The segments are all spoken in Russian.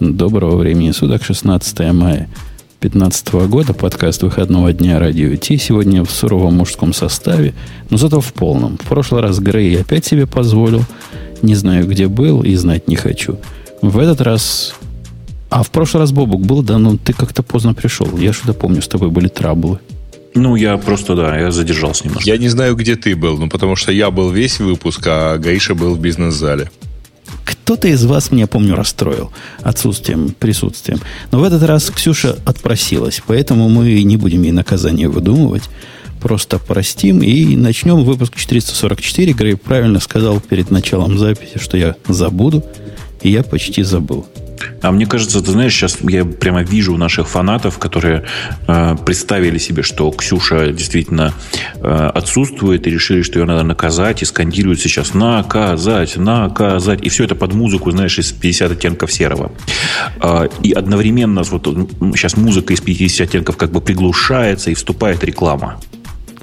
Доброго времени суток, 16 мая 2015 года, подкаст выходного дня радио Ти. Сегодня в суровом мужском составе, но зато в полном. В прошлый раз Грей опять себе позволил. Не знаю, где был и знать не хочу. В этот раз... А в прошлый раз Бобук был, да, но ты как-то поздно пришел. Я что-то помню, с тобой были траблы. Ну, я просто, да, я задержался немножко. Я не знаю, где ты был, ну, потому что я был весь выпуск, а Гаиша был в бизнес-зале. Кто-то из вас, меня помню, расстроил отсутствием, присутствием. Но в этот раз Ксюша отпросилась, поэтому мы не будем ей наказание выдумывать. Просто простим и начнем выпуск 444. Грей правильно сказал перед началом записи, что я забуду, и я почти забыл. А мне кажется, ты знаешь, сейчас я прямо вижу наших фанатов, которые э, представили себе, что Ксюша действительно э, отсутствует и решили, что ее надо наказать, и скандируют сейчас «наказать, наказать». И все это под музыку, знаешь, из 50 оттенков серого. Э, и одновременно вот сейчас музыка из 50 оттенков как бы приглушается, и вступает реклама.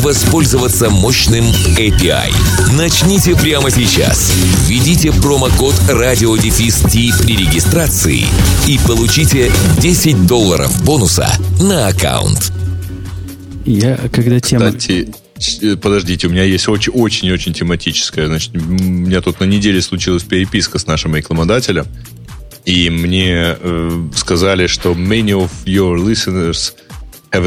воспользоваться мощным API. Начните прямо сейчас. Введите промокод радиодефис при регистрации и получите 10 долларов бонуса на аккаунт. Я, когда тема... Кстати, э, подождите, у меня есть очень-очень тематическая. Значит, у меня тут на неделе случилась переписка с нашим рекламодателем, и мне э, сказали, что many of your listeners have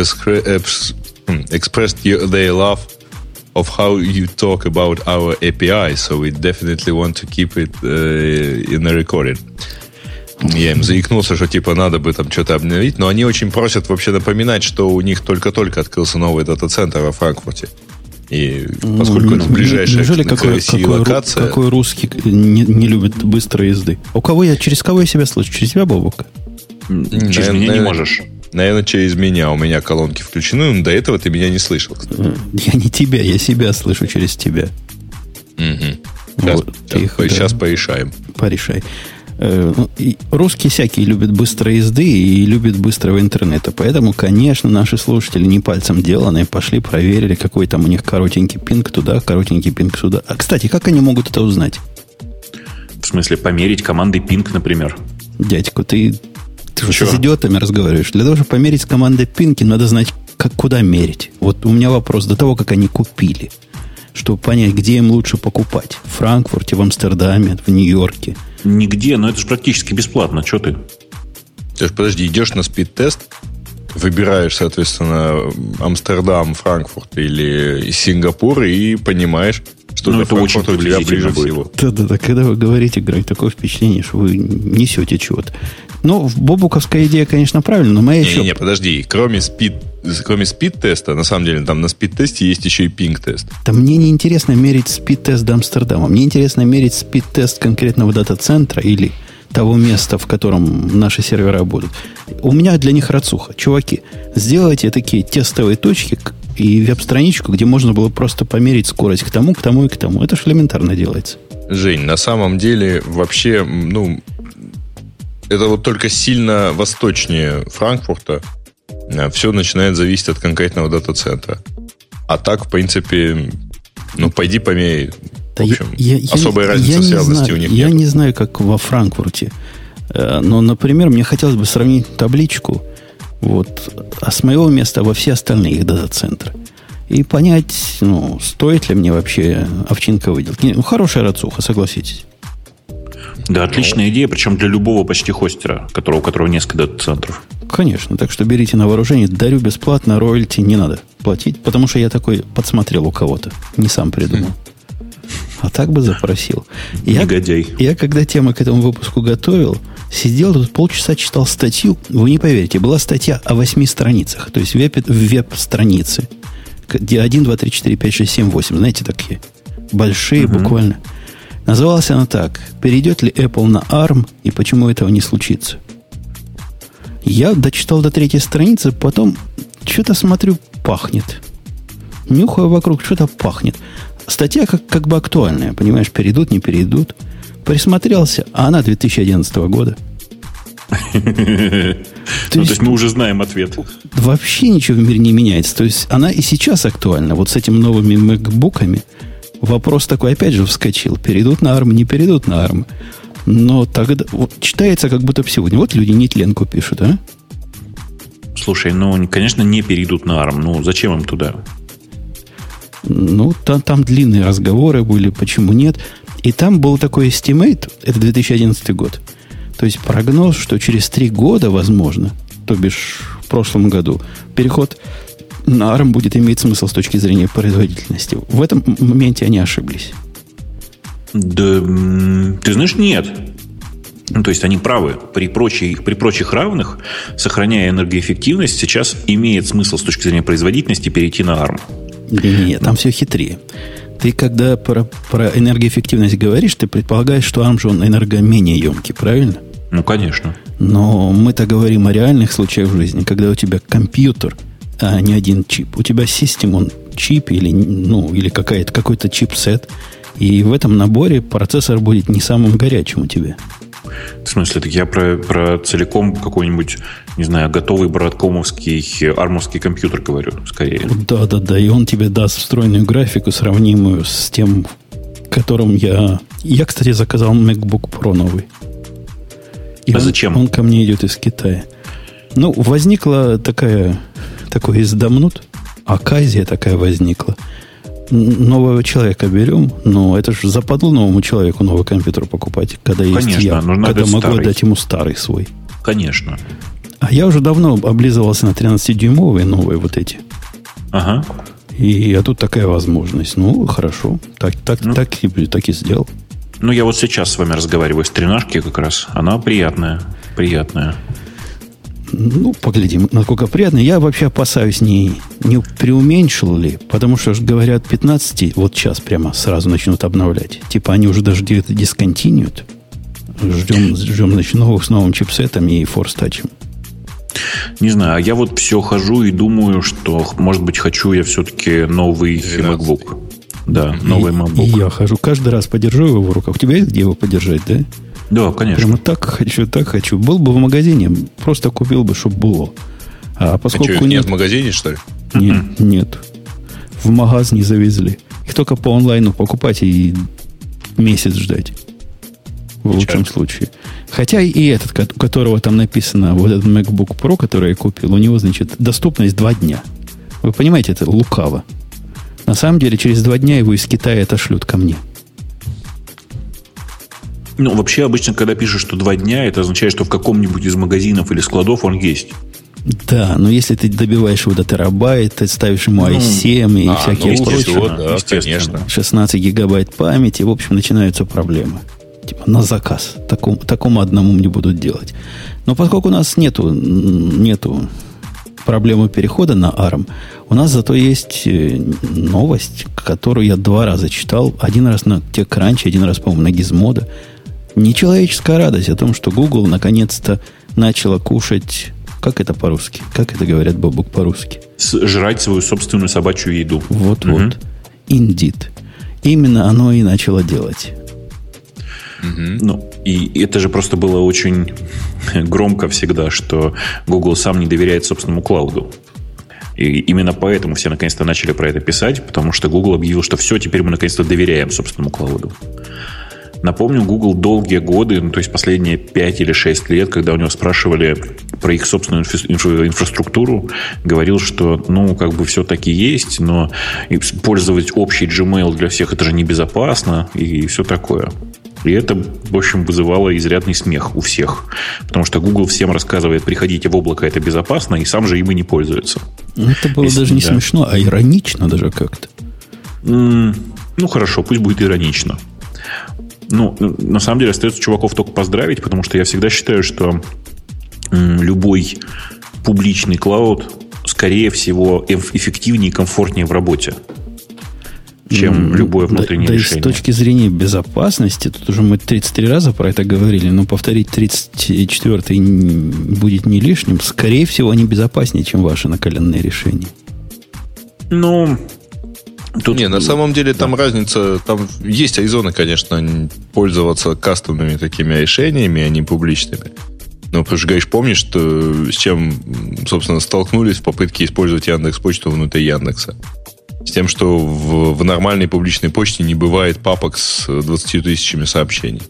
expressed their love of how you talk about our API, so we definitely want to keep it uh, in a recording. Я им заикнулся, что типа надо бы там что-то обновить, но они очень просят вообще напоминать, что у них только-только открылся новый дата-центр во Франкфурте. И поскольку ну, это ближайшая неужели какой, какой, локация... Какой русский не, не любит быстрой езды? У кого я, через кого я себя слышу? Через тебя, Бобука? Через наверное, меня не можешь. Наверное, через меня. У меня колонки включены, но до этого ты меня не слышал. Кстати. Я не тебя, я себя слышу через тебя. Угу. Сейчас, вот, сейчас, их, сейчас да, порешаем. Порешай. Э, ну, русские всякие любят быстрой езды и любят быстрого интернета. Поэтому, конечно, наши слушатели не пальцем деланные пошли, проверили, какой там у них коротенький пинг туда, коротенький пинг сюда. А, кстати, как они могут это узнать? В смысле, померить командой пинг, например? Дядьку, ты ты же с идиотами разговариваешь. Для того, чтобы померить с командой пинки, надо знать, как, куда мерить. Вот у меня вопрос до того, как они купили. Чтобы понять, где им лучше покупать. В Франкфурте, в Амстердаме, в Нью-Йорке. Нигде, но это же практически бесплатно. Что ты? Ты же подожди, идешь на спид-тест, выбираешь, соответственно, Амстердам, Франкфурт или Сингапур и понимаешь, что ну, это очень у тебя ближе будет. всего. Да-да-да, когда вы говорите, Грей, такое впечатление, что вы несете чего-то. Ну, бобуковская идея, конечно, правильная, но моя не, еще... Не, не, подожди, кроме спид кроме спид-теста, на самом деле, там на спид-тесте есть еще и пинг-тест. Да мне не интересно мерить спид-тест до Амстердама. Мне интересно мерить спид-тест конкретного дата-центра или того места, в котором наши сервера будут. У меня для них рацуха. Чуваки, сделайте такие тестовые точки и веб-страничку, где можно было просто померить скорость к тому, к тому и к тому. Это же элементарно делается. Жень, на самом деле вообще, ну, это вот только сильно восточнее Франкфурта э, все начинает зависеть от конкретного дата-центра. А так, в принципе, ну, пойди померяй. В общем, я, я, особая я, разница я связности знаю, у них Я нет. не знаю, как во Франкфурте. Э, но, например, мне хотелось бы сравнить табличку вот, а с моего места во все остальные их дата-центры. И понять, ну, стоит ли мне вообще овчинка выделки. Ну, хорошая рацуха, согласитесь. Да, отличная идея, причем для любого почти хостера, которого, у которого несколько дата-центров. Конечно, так что берите на вооружение, дарю бесплатно, роялти не надо платить, потому что я такой подсмотрел у кого-то, не сам придумал. А так бы запросил. Я, Негодяй. Я, когда тему к этому выпуску готовил, сидел тут полчаса читал статью. Вы не поверите, была статья о восьми страницах. То есть веб, веб-страницы. Где 1, 2, 3, 4, 5, 6, 7, 8. Знаете, такие. Большие угу. буквально. Называлась она так. Перейдет ли Apple на ARM и почему этого не случится? Я дочитал до третьей страницы, потом что-то смотрю, пахнет. Нюхаю вокруг, что-то пахнет. Статья как, как бы актуальная, понимаешь, перейдут, не перейдут. Присмотрелся, а она 2011 года. То есть мы уже знаем ответ. Вообще ничего в мире не меняется. То есть она и сейчас актуальна. Вот с этими новыми макбуками вопрос такой опять же вскочил. Перейдут на ARM, не перейдут на ARM. Но тогда вот, читается как будто сегодня. Вот люди нетленку пишут, а? Слушай, ну, конечно, не перейдут на ARM. Ну, зачем им туда? Ну, там, там длинные разговоры были, почему нет. И там был такой estimate, это 2011 год. То есть прогноз, что через три года, возможно, то бишь в прошлом году, переход на ARM будет иметь смысл с точки зрения производительности. В этом моменте они ошиблись. Да, ты знаешь, нет. Ну, то есть они правы. При прочих, при прочих равных, сохраняя энергоэффективность, сейчас имеет смысл с точки зрения производительности перейти на ARM. Нет, там все хитрее. Ты когда про, про энергоэффективность говоришь, ты предполагаешь, что ARM же он энергоменее емкий, правильно? Ну, конечно. Но мы-то говорим о реальных случаях в жизни, когда у тебя компьютер, а не один чип. У тебя систем, он чип или, ну, или какая-то, какой-то чипсет. И в этом наборе процессор будет не самым горячим у тебя. В смысле, так я про, про целиком какой-нибудь, не знаю, готовый браткомовский армовский компьютер говорю, скорее. Да, да, да. И он тебе даст встроенную графику, сравнимую с тем, которым я... Я, кстати, заказал MacBook Pro новый. И а он, зачем? Он ко мне идет из Китая. Ну, возникла такая, такой издамнут, оказия такая возникла – нового человека берем, но это же западло новому человеку новый компьютер покупать, когда есть Конечно, я, когда могу старый. дать ему старый свой. Конечно. А я уже давно облизывался на 13-дюймовые новые вот эти. Ага. И а тут такая возможность. Ну, хорошо. Так, так, ну, так, и, так и сделал. Ну, я вот сейчас с вами разговариваю с тренажки как раз. Она приятная. Приятная. Ну, поглядим, насколько приятно. Я вообще опасаюсь, не, не преуменьшил ли, потому что, говорят, 15, вот сейчас прямо сразу начнут обновлять. Типа они уже даже где-то дисконтинуют. Ждем, ждем значит, новых с новым чипсетом и форстачем. Не знаю, а я вот все хожу и думаю, что, может быть, хочу я все-таки новый 12. MacBook. Да, новый MacBook. И я хожу, каждый раз подержу его в руках. У тебя есть где его подержать, да? Да, конечно. Прямо так хочу, так хочу. Был бы в магазине, просто купил бы, чтобы было. А поскольку а что, нет в магазине, что ли? Нет, нет. В магаз не завезли. Их только по онлайну покупать и месяц ждать. В лучшем случае. Хотя и этот, у которого там написано, вот этот MacBook Pro, который я купил, у него, значит, доступность два дня. Вы понимаете, это лукаво. На самом деле, через два дня его из Китая отошлют ко мне. Ну, вообще, обычно, когда пишешь, что два дня, это означает, что в каком-нибудь из магазинов или складов он есть. Да, но если ты добиваешь его до терабайт, ты ставишь ему i7 ну, и а, всякие ну, прочие, да, конечно. 16 гигабайт памяти, в общем, начинаются проблемы. Типа на заказ. Такому, такому одному не будут делать. Но поскольку у нас нету, нету проблемы перехода на ARM, у нас зато есть э, новость, которую я два раза читал. Один раз на TechCrunch, один раз, по-моему, на Gizmodo. Нечеловеческая радость о том, что Google наконец-то начала кушать... Как это по-русски? Как это говорят, Бобук, по-русски? Жрать свою собственную собачью еду. Вот-вот. Угу. Indeed. Именно оно и начало делать. Угу. Ну, и это же просто было очень громко всегда, что Google сам не доверяет собственному клауду. И именно поэтому все наконец-то начали про это писать, потому что Google объявил, что все, теперь мы наконец-то доверяем собственному клауду. Напомню, Google долгие годы, ну, то есть последние 5 или 6 лет, когда у него спрашивали про их собственную инфра- инфраструктуру, говорил, что, ну, как бы все таки есть, но использовать общий Gmail для всех это же небезопасно и все такое. И это, в общем, вызывало изрядный смех у всех. Потому что Google всем рассказывает, приходите в облако, это безопасно, и сам же им и не пользуется. Ну, это было Если, даже не да. смешно, а иронично даже как-то. Ну, хорошо, пусть будет иронично. Ну, на самом деле остается чуваков только поздравить, потому что я всегда считаю, что любой публичный клауд, скорее всего, эффективнее и комфортнее в работе. чем любое внутреннее да, решение. Да и с точки зрения безопасности, тут уже мы 33 раза про это говорили, но повторить 34 будет не лишним. Скорее всего, они безопаснее, чем ваши накаленные решения. Ну, Тут... Не, на самом деле там разница, там есть айзоны, конечно, пользоваться кастомными такими решениями, а не публичными. Но, потому что, говоришь, помнишь, что с чем, собственно, столкнулись в попытке использовать Яндекс Почту внутри Яндекса? С тем, что в, в нормальной публичной почте не бывает папок с 20 тысячами сообщений.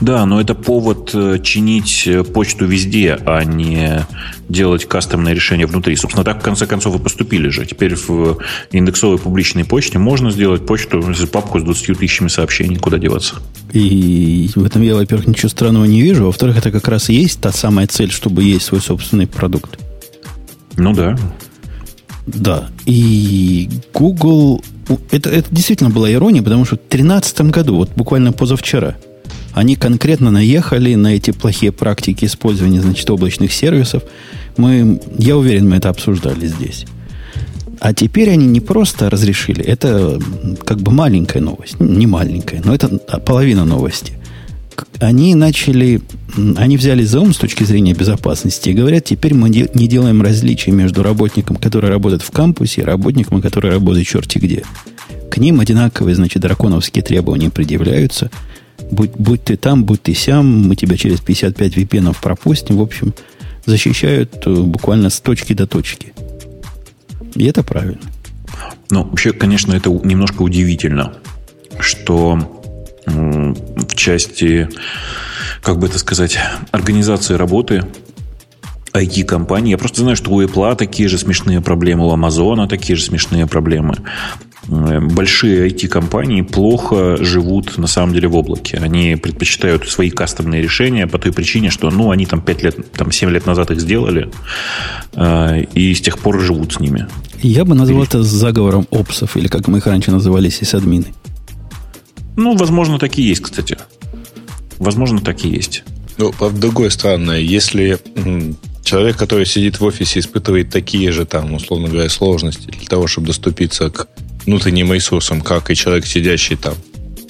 Да, но это повод э, чинить э, почту везде, а не делать кастомное решение внутри. Собственно, так в конце концов и поступили же. Теперь в индексовой публичной почте можно сделать почту, папку с 20 тысячами сообщений, куда деваться. И в этом я, во-первых, ничего странного не вижу. Во-вторых, это как раз и есть та самая цель, чтобы есть свой собственный продукт. Ну да. Да. И Google... Это, это действительно была ирония, потому что в 2013 году, вот буквально позавчера, они конкретно наехали на эти плохие практики использования, значит, облачных сервисов. Мы, я уверен, мы это обсуждали здесь. А теперь они не просто разрешили, это как бы маленькая новость, не маленькая, но это половина новости. Они начали, они взяли за ум с точки зрения безопасности и говорят, теперь мы не делаем различия между работником, который работает в кампусе, и работником, который работает черти где. К ним одинаковые, значит, драконовские требования предъявляются. Будь, будь ты там, будь ты сям, мы тебя через 55 VPN пропустим. В общем, защищают э, буквально с точки до точки. И это правильно. Ну, вообще, конечно, это немножко удивительно, что в части, как бы это сказать, организации работы IT-компаний. Я просто знаю, что у Apple такие же смешные проблемы, у Amazon такие же смешные проблемы. Э, большие IT-компании плохо живут на самом деле в облаке. Они предпочитают свои кастомные решения по той причине, что ну, они там 5 лет, там 7 лет назад их сделали, э, и с тех пор живут с ними. Я бы назвал это заговором опсов, или как мы их раньше называли, сисадмины. Ну, возможно, так и есть, кстати. Возможно, так и есть. Ну, с другой стороны, если человек, который сидит в офисе, испытывает такие же, там, условно говоря, сложности для того, чтобы доступиться к внутренним ресурсам, как и человек, сидящий там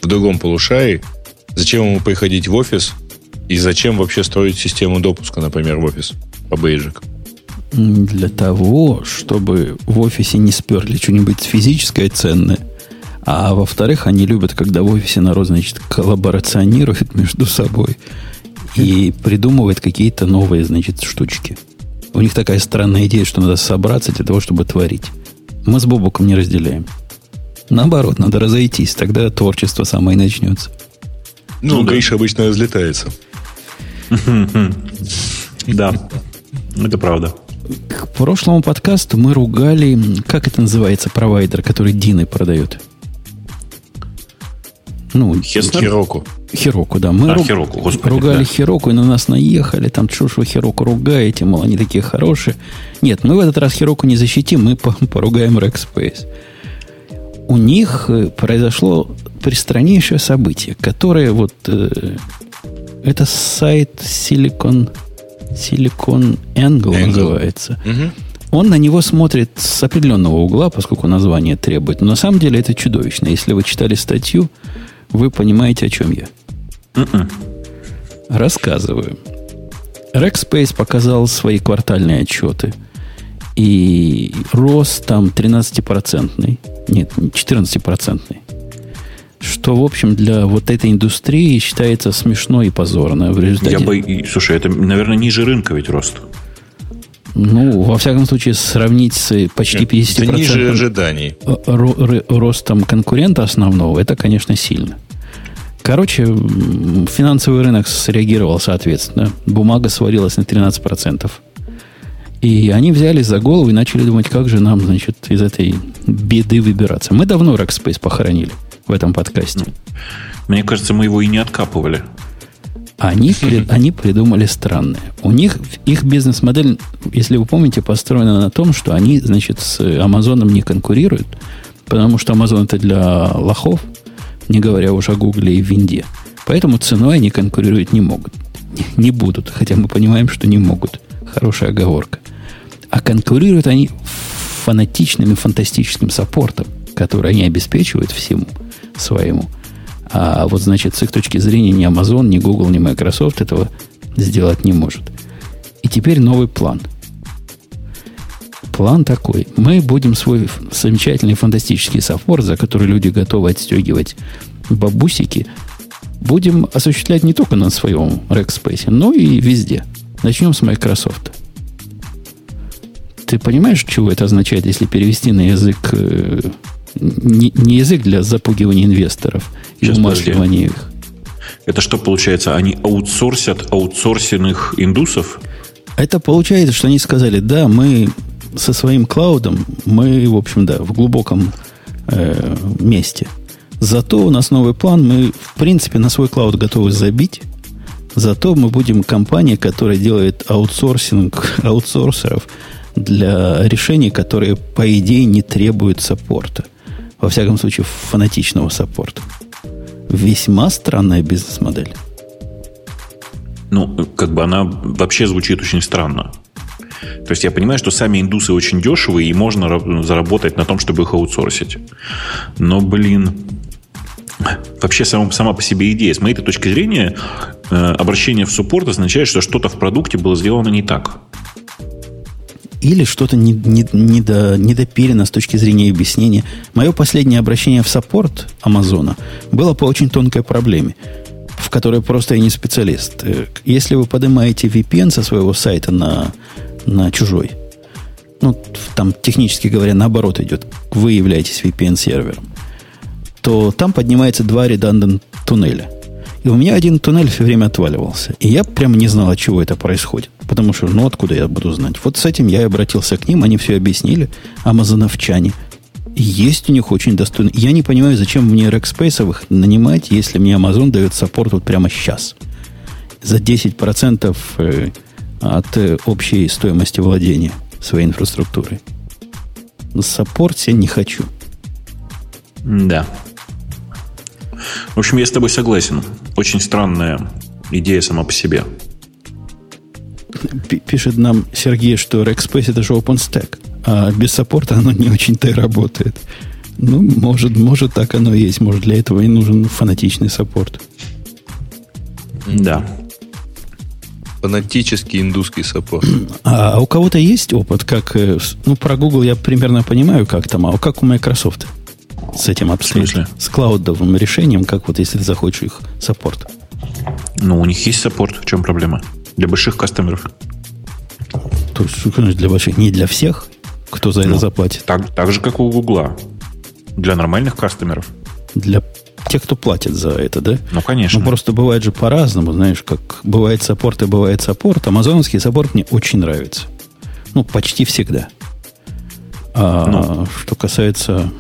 в другом полушарии, зачем ему приходить в офис и зачем вообще строить систему допуска, например, в офис по бейджик? Для того, чтобы в офисе не сперли что-нибудь физическое ценное, а во-вторых, они любят, когда в офисе народ, значит, коллаборационирует между собой и придумывает какие-то новые, значит, штучки. У них такая странная идея, что надо собраться для того, чтобы творить. Мы с Бобуком не разделяем. Наоборот, надо разойтись, тогда творчество самое и начнется. Ну, ну Гриша обычно разлетается. Да, это правда. К прошлому подкасту мы ругали, как это называется, провайдер, который Дины продает. Ну, Хироку. Хироку, да. Мы а, руг... Хироку, господи, ругали да. Хироку и на нас наехали. Там, что ж вы Хироку ругаете, мол, они такие хорошие. Нет, мы в этот раз Хироку не защитим, мы поругаем Rackspace у них э, произошло пристраннейшее событие, которое вот... Э, это сайт Silicon, Silicon Angle, Angle. называется. Угу. Он на него смотрит с определенного угла, поскольку название требует. Но на самом деле это чудовищно. Если вы читали статью, вы понимаете, о чем я. Mm-mm. Рассказываю. Rackspace показал свои квартальные отчеты. И рост там 13-процентный. Нет, 14-процентный. Что, в общем, для вот этой индустрии считается смешно и позорно. В результате... Я бы... Слушай, это, наверное, ниже рынка ведь рост. Ну, во всяком случае, сравнить с почти 50% это ниже ожиданий. ростом конкурента основного, это, конечно, сильно. Короче, финансовый рынок среагировал соответственно. Бумага свалилась на 13%. И они взялись за голову и начали думать, как же нам, значит, из этой беды выбираться. Мы давно Rackspace похоронили в этом подкасте. Мне кажется, мы его и не откапывали. Они, они придумали странное. У них их бизнес-модель, если вы помните, построена на том, что они, значит, с Амазоном не конкурируют, потому что Amazon это для лохов, не говоря уж о Гугле и Винде. Поэтому ценой они конкурировать не могут. Не будут, хотя мы понимаем, что не могут. Хорошая оговорка. А конкурируют они фанатичным и фантастическим саппортом. которые они обеспечивают всему своему. А вот, значит, с их точки зрения ни Amazon, ни Google, ни Microsoft этого сделать не может. И теперь новый план. План такой. Мы будем свой замечательный фантастический саппорт, за который люди готовы отстегивать бабусики, будем осуществлять не только на своем Rackspace, но и везде. Начнем с Microsoft. Ты понимаешь, чего это означает, если перевести на язык э, не, не язык для запугивания инвесторов и умасливания их? Это что получается? Они аутсорсят аутсорсенных индусов? Это получается, что они сказали, да, мы со своим клаудом, мы, в общем, да, в глубоком э, месте. Зато у нас новый план, мы, в принципе, на свой клауд готовы забить. Зато мы будем компания, которая делает аутсорсинг аутсорсеров для решений, которые, по идее, не требуют саппорта. Во всяком случае, фанатичного саппорта. Весьма странная бизнес-модель. Ну, как бы она вообще звучит очень странно. То есть я понимаю, что сами индусы очень дешевые, и можно заработать на том, чтобы их аутсорсить. Но, блин, вообще сама, сама по себе идея. С моей точки зрения, э, обращение в суппорт означает, что что-то в продукте было сделано не так. Или что-то не, не, не, до, недопилено с точки зрения объяснения. Мое последнее обращение в саппорт Амазона было по очень тонкой проблеме, в которой просто я не специалист. Э, если вы поднимаете VPN со своего сайта на, на чужой, ну, там технически говоря, наоборот идет, вы являетесь VPN-сервером, то там поднимается два редандент туннеля. И у меня один туннель все время отваливался. И я прямо не знал, от чего это происходит. Потому что, ну, откуда я буду знать? Вот с этим я и обратился к ним, они все объяснили. Амазоновчане. Есть у них очень достойно. Я не понимаю, зачем мне Rackspace нанимать, если мне Amazon дает саппорт вот прямо сейчас. За 10% э, от э, общей стоимости владения своей инфраструктурой. Саппорт я не хочу. Да. В общем, я с тобой согласен. Очень странная идея сама по себе. Пишет нам Сергей, что Rackspace это же OpenStack, а без саппорта оно не очень-то и работает. Ну, может, может так оно и есть. Может, для этого и нужен фанатичный саппорт. Да. Фанатический индусский support. А у кого-то есть опыт, как... Э, ну, про Google я примерно понимаю, как там, а как у Microsoft? С этим обстоит? С клаудовым решением, как вот если ты захочешь их support? Ну, у них есть support. В чем проблема? Для больших кастомеров. То есть, конечно, для больших. Не для всех, кто за ну, это заплатит. Так, так же, как у Гугла. Для нормальных кастомеров. Для тех, кто платит за это, да? Ну, конечно. Ну, просто бывает же по-разному, знаешь, как бывает support и бывает support. Амазонский support мне очень нравится. Ну, почти всегда. А ну. что касается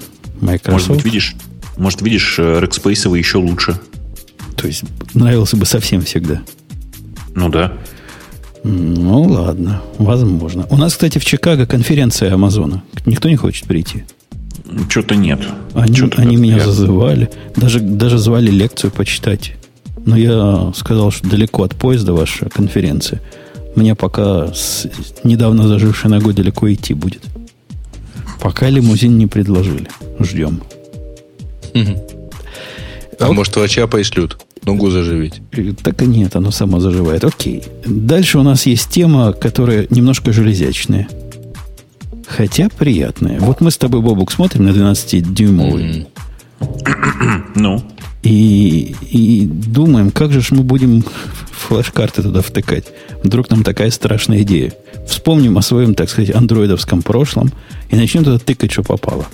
Microsoft. Может быть, видишь, может, видишь, э, Rackspace еще лучше. То есть нравился бы совсем всегда. Ну да. Ну ладно, возможно. У нас, кстати, в Чикаго конференция Амазона. Никто не хочет прийти. Что-то нет. Они, Что-то они меня я... зазывали. Даже, даже звали лекцию почитать. Но я сказал, что далеко от поезда ваша конференция. Мне пока с недавно зажившей ногой далеко идти будет. Пока лимузин не предложили. Ждем. А может, врача пошлют? Ногу заживить. Так и нет, оно само заживает. Окей. Дальше у нас есть тема, которая немножко железячная. Хотя приятная. Вот мы с тобой, Бобук, смотрим на 12-дюймовый. Ну? И, и думаем, как же ж мы будем флеш-карты туда втыкать. Вдруг нам такая страшная идея. Вспомним о своем, так сказать, андроидовском прошлом и начнем туда тыкать, что попало.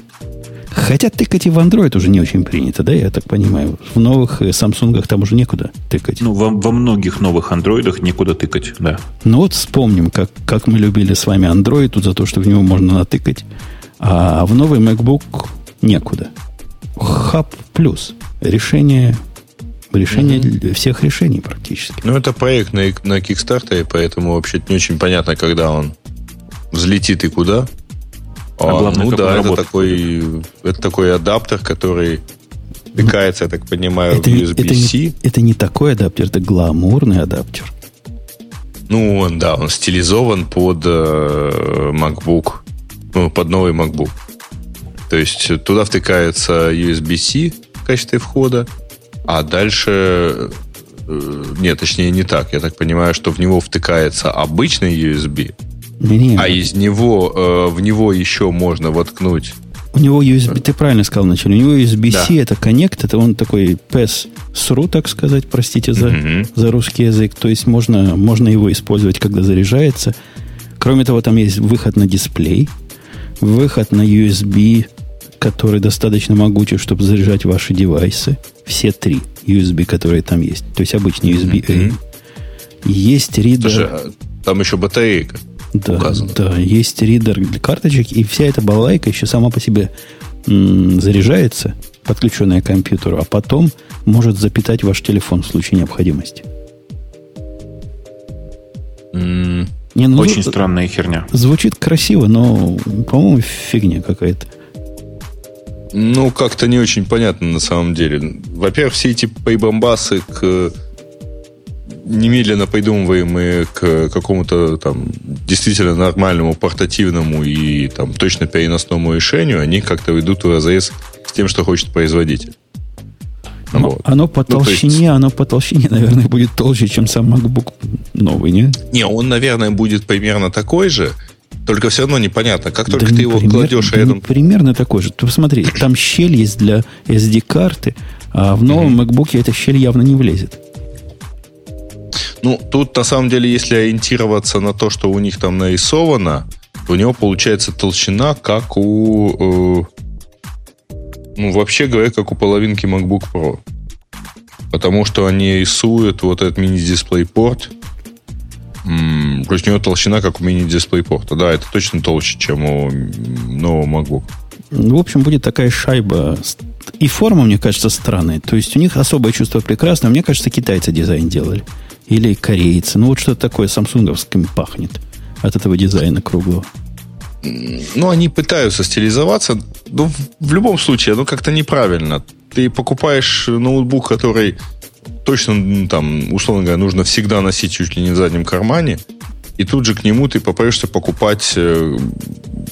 Хотя тыкать и в Android уже не очень принято, да, я так понимаю. В новых Samsung э, там уже некуда тыкать. Ну, во, во многих новых андроидах некуда тыкать, да. Ну вот вспомним, как, как мы любили с вами Android тут за то, что в него можно натыкать. А в новый MacBook некуда. Hub Plus. Решение решение mm-hmm. всех решений практически. Ну, это проект на, на Kickstarter, поэтому вообще не очень понятно, когда он взлетит и куда. А, а главное, ну да, это такой, это такой адаптер, который втыкается, я так понимаю, это, в USB-C. Это не, это не такой адаптер, это гламурный адаптер. Ну, он, да, он стилизован под э, MacBook, ну, под новый MacBook. То есть туда втыкается USB-C в качестве входа, а дальше... Э, нет, точнее не так. Я так понимаю, что в него втыкается обычный USB, Не-не. а из него э, в него еще можно воткнуть У него USB, ты правильно сказал вначале, у него USB-C это коннект, это он такой PES SRU, так сказать, простите за, Мгм. за русский язык. То есть можно, можно его использовать, когда заряжается. Кроме того, там есть выход на дисплей, выход на USB, который достаточно могучий, чтобы заряжать ваши девайсы. Все три USB, которые там есть. То есть обычный USB-A. Есть ридер. Слушай, а там еще батарейка. Да, указано. да, есть ридер для карточек, и вся эта балалайка еще сама по себе м, заряжается, подключенная к компьютеру, а потом может запитать ваш телефон в случае необходимости. М, Не, ну, Очень зв- странная херня. Звучит красиво, но, по-моему, фигня какая-то. Ну, как-то не очень понятно на самом деле. Во-первых, все эти прибамбасы к немедленно придумываемые к какому-то там действительно нормальному портативному и там точно переносному решению, они как-то идут в разрез с тем, что хочет производитель. Но Вот. Оно по Ну, то есть- толщине, оно по толщине, наверное, будет толще, чем сам MacBook новый, не? Не, он, наверное, будет примерно такой же, только все равно непонятно. Как только Да ты его пример- кладешь да не рядом... примерно такой же. Ты посмотри, там щель есть для SD-карты, а в новом MacBook эта щель явно не влезет. Ну, тут на самом деле, если ориентироваться на то, что у них там нарисовано, то у него получается толщина, как у... э, ну, вообще говоря, как у половинки MacBook Pro. Потому что они рисуют вот этот мини-дисплей-порт. М, То есть у него толщина, как у мини-дисплей-порта. Да, это точно толще, чем у нового MacBook. Ну, В общем, будет такая шайба. И форма, мне кажется, странная. То есть у них особое чувство прекрасное. Мне кажется, китайцы дизайн делали. Или корейцы. Ну, вот что-то такое самсунговским пахнет от этого дизайна круглого. Ну, они пытаются стилизоваться, но в, любом случае, оно как-то неправильно. Ты покупаешь ноутбук, который точно, ну, там, условно говоря, нужно всегда носить чуть ли не в заднем кармане, и тут же к нему ты попаешься покупать э,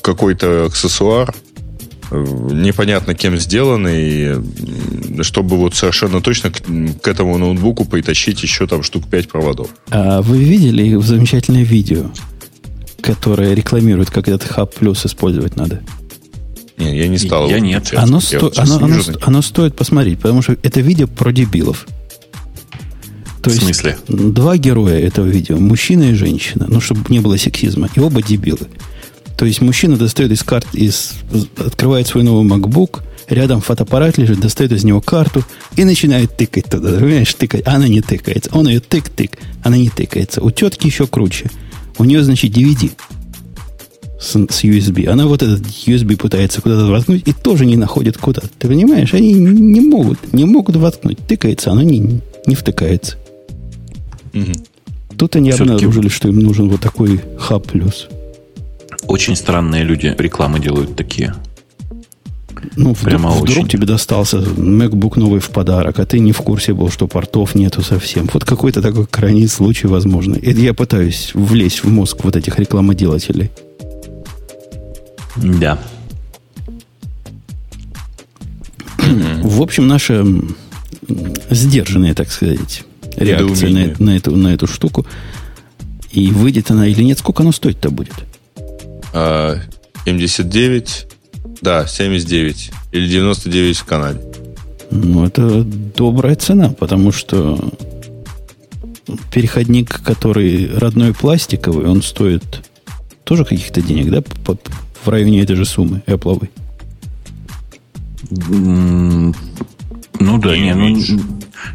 какой-то аксессуар, э, непонятно кем сделанный, чтобы вот совершенно точно к, к этому ноутбуку притащить еще там штук 5 проводов. А вы видели замечательное видео, которое рекламирует, как этот хаб плюс использовать надо? Не, я не стал. Я его нет. Оно, сто- оно, оно, оно стоит посмотреть, потому что это видео про дебилов. То В есть смысле? Два героя этого видео, мужчина и женщина, ну, чтобы не было сексизма, и оба дебилы. То есть мужчина достает из карт, из, открывает свой новый MacBook, рядом фотоаппарат лежит, достает из него карту и начинает тыкать туда. Понимаешь, тыкать. Она не тыкается. Он ее тык-тык. Она не тыкается. У тетки еще круче. У нее, значит, DVD с, с USB. Она вот этот USB пытается куда-то воткнуть и тоже не находит куда. Ты понимаешь? Они не могут, не могут воткнуть. Тыкается, оно не, не втыкается. Мгм. Тут они Все-таки- обнаружили, что им нужен вот такой хаб плюс. Очень странные люди рекламы делают такие. Ну, вдруг, Прямо вдруг очень. тебе достался MacBook новый в подарок, а ты не в курсе был, что портов нету совсем. Вот какой-то такой крайний случай возможно. Это я пытаюсь влезть в мозг вот этих рекламоделателей. Да. В общем, наша м, сдержанная, так сказать, реакция на, на эту, на эту штуку. И выйдет она или нет, сколько она стоить-то будет? А, 79, да, 79 или 99 в Канаде. Ну, это добрая цена, потому что переходник, который родной пластиковый, он стоит тоже каких-то денег, да, по- в районе этой же суммы, Apple. Ну да, Не не, ну, меньше.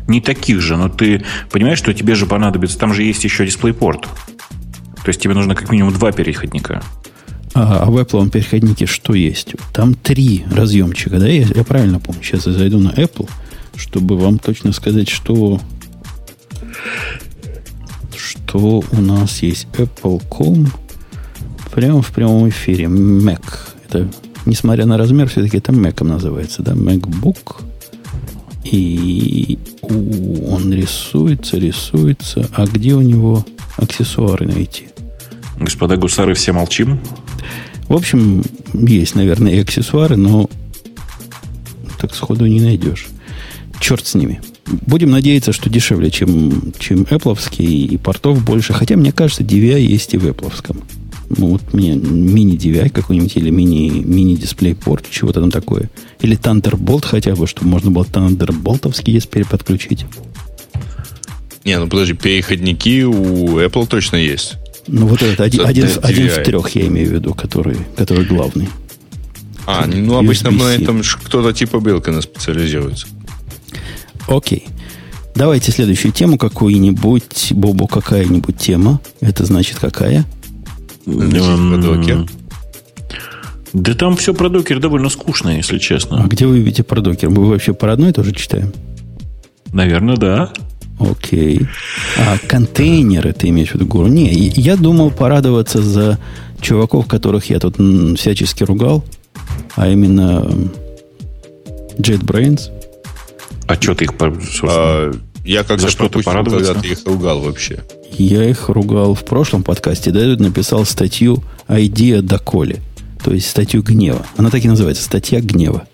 Не таких же, но ты понимаешь, что тебе же понадобится, там же есть еще DisplayPort. То есть тебе нужно как минимум два переходника. А, а в Apple переходнике что есть? Там три разъемчика, да? Я, я правильно помню. Сейчас я зайду на Apple, чтобы вам точно сказать, что что у нас есть Apple.com прямо в прямом эфире. Mac. Это, несмотря на размер, все-таки это Mac называется, да? MacBook. И у, он рисуется, рисуется. А где у него аксессуары найти? Господа гусары, все молчим. В общем, есть, наверное, и аксессуары, но так сходу не найдешь. Черт с ними. Будем надеяться, что дешевле, чем, чем Apple, и портов больше. Хотя, мне кажется, DVI есть и в Apple. Ну, вот мне мини DVI какой-нибудь или мини, мини-дисплей-порт, чего-то там такое. Или Thunderbolt хотя бы, чтобы можно было Thunderboltовский теперь подключить. Не, ну подожди, переходники у Apple точно есть. Ну, вот этот один, один, один в трех, я имею в виду, который, который главный. А, ну обычно на этом кто-то типа Белкина специализируется. Окей. Давайте следующую тему какую-нибудь. Бобу, какая-нибудь тема. Это значит какая? Значит, Да там все про докер довольно скучно, если честно. А где вы видите про докер? Мы вообще про одно и то же читаем? Наверное, да. Окей. А контейнеры ты имеешь в виду, Гуру? Не, я думал порадоваться за чуваков, которых я тут всячески ругал, а именно JetBrains. А что ты их... А, я как за что-то порадовался? когда ты их ругал вообще. Я их ругал в прошлом подкасте. Дэвид написал статью «Idea доколе». То есть статью гнева. Она так и называется. Статья гнева.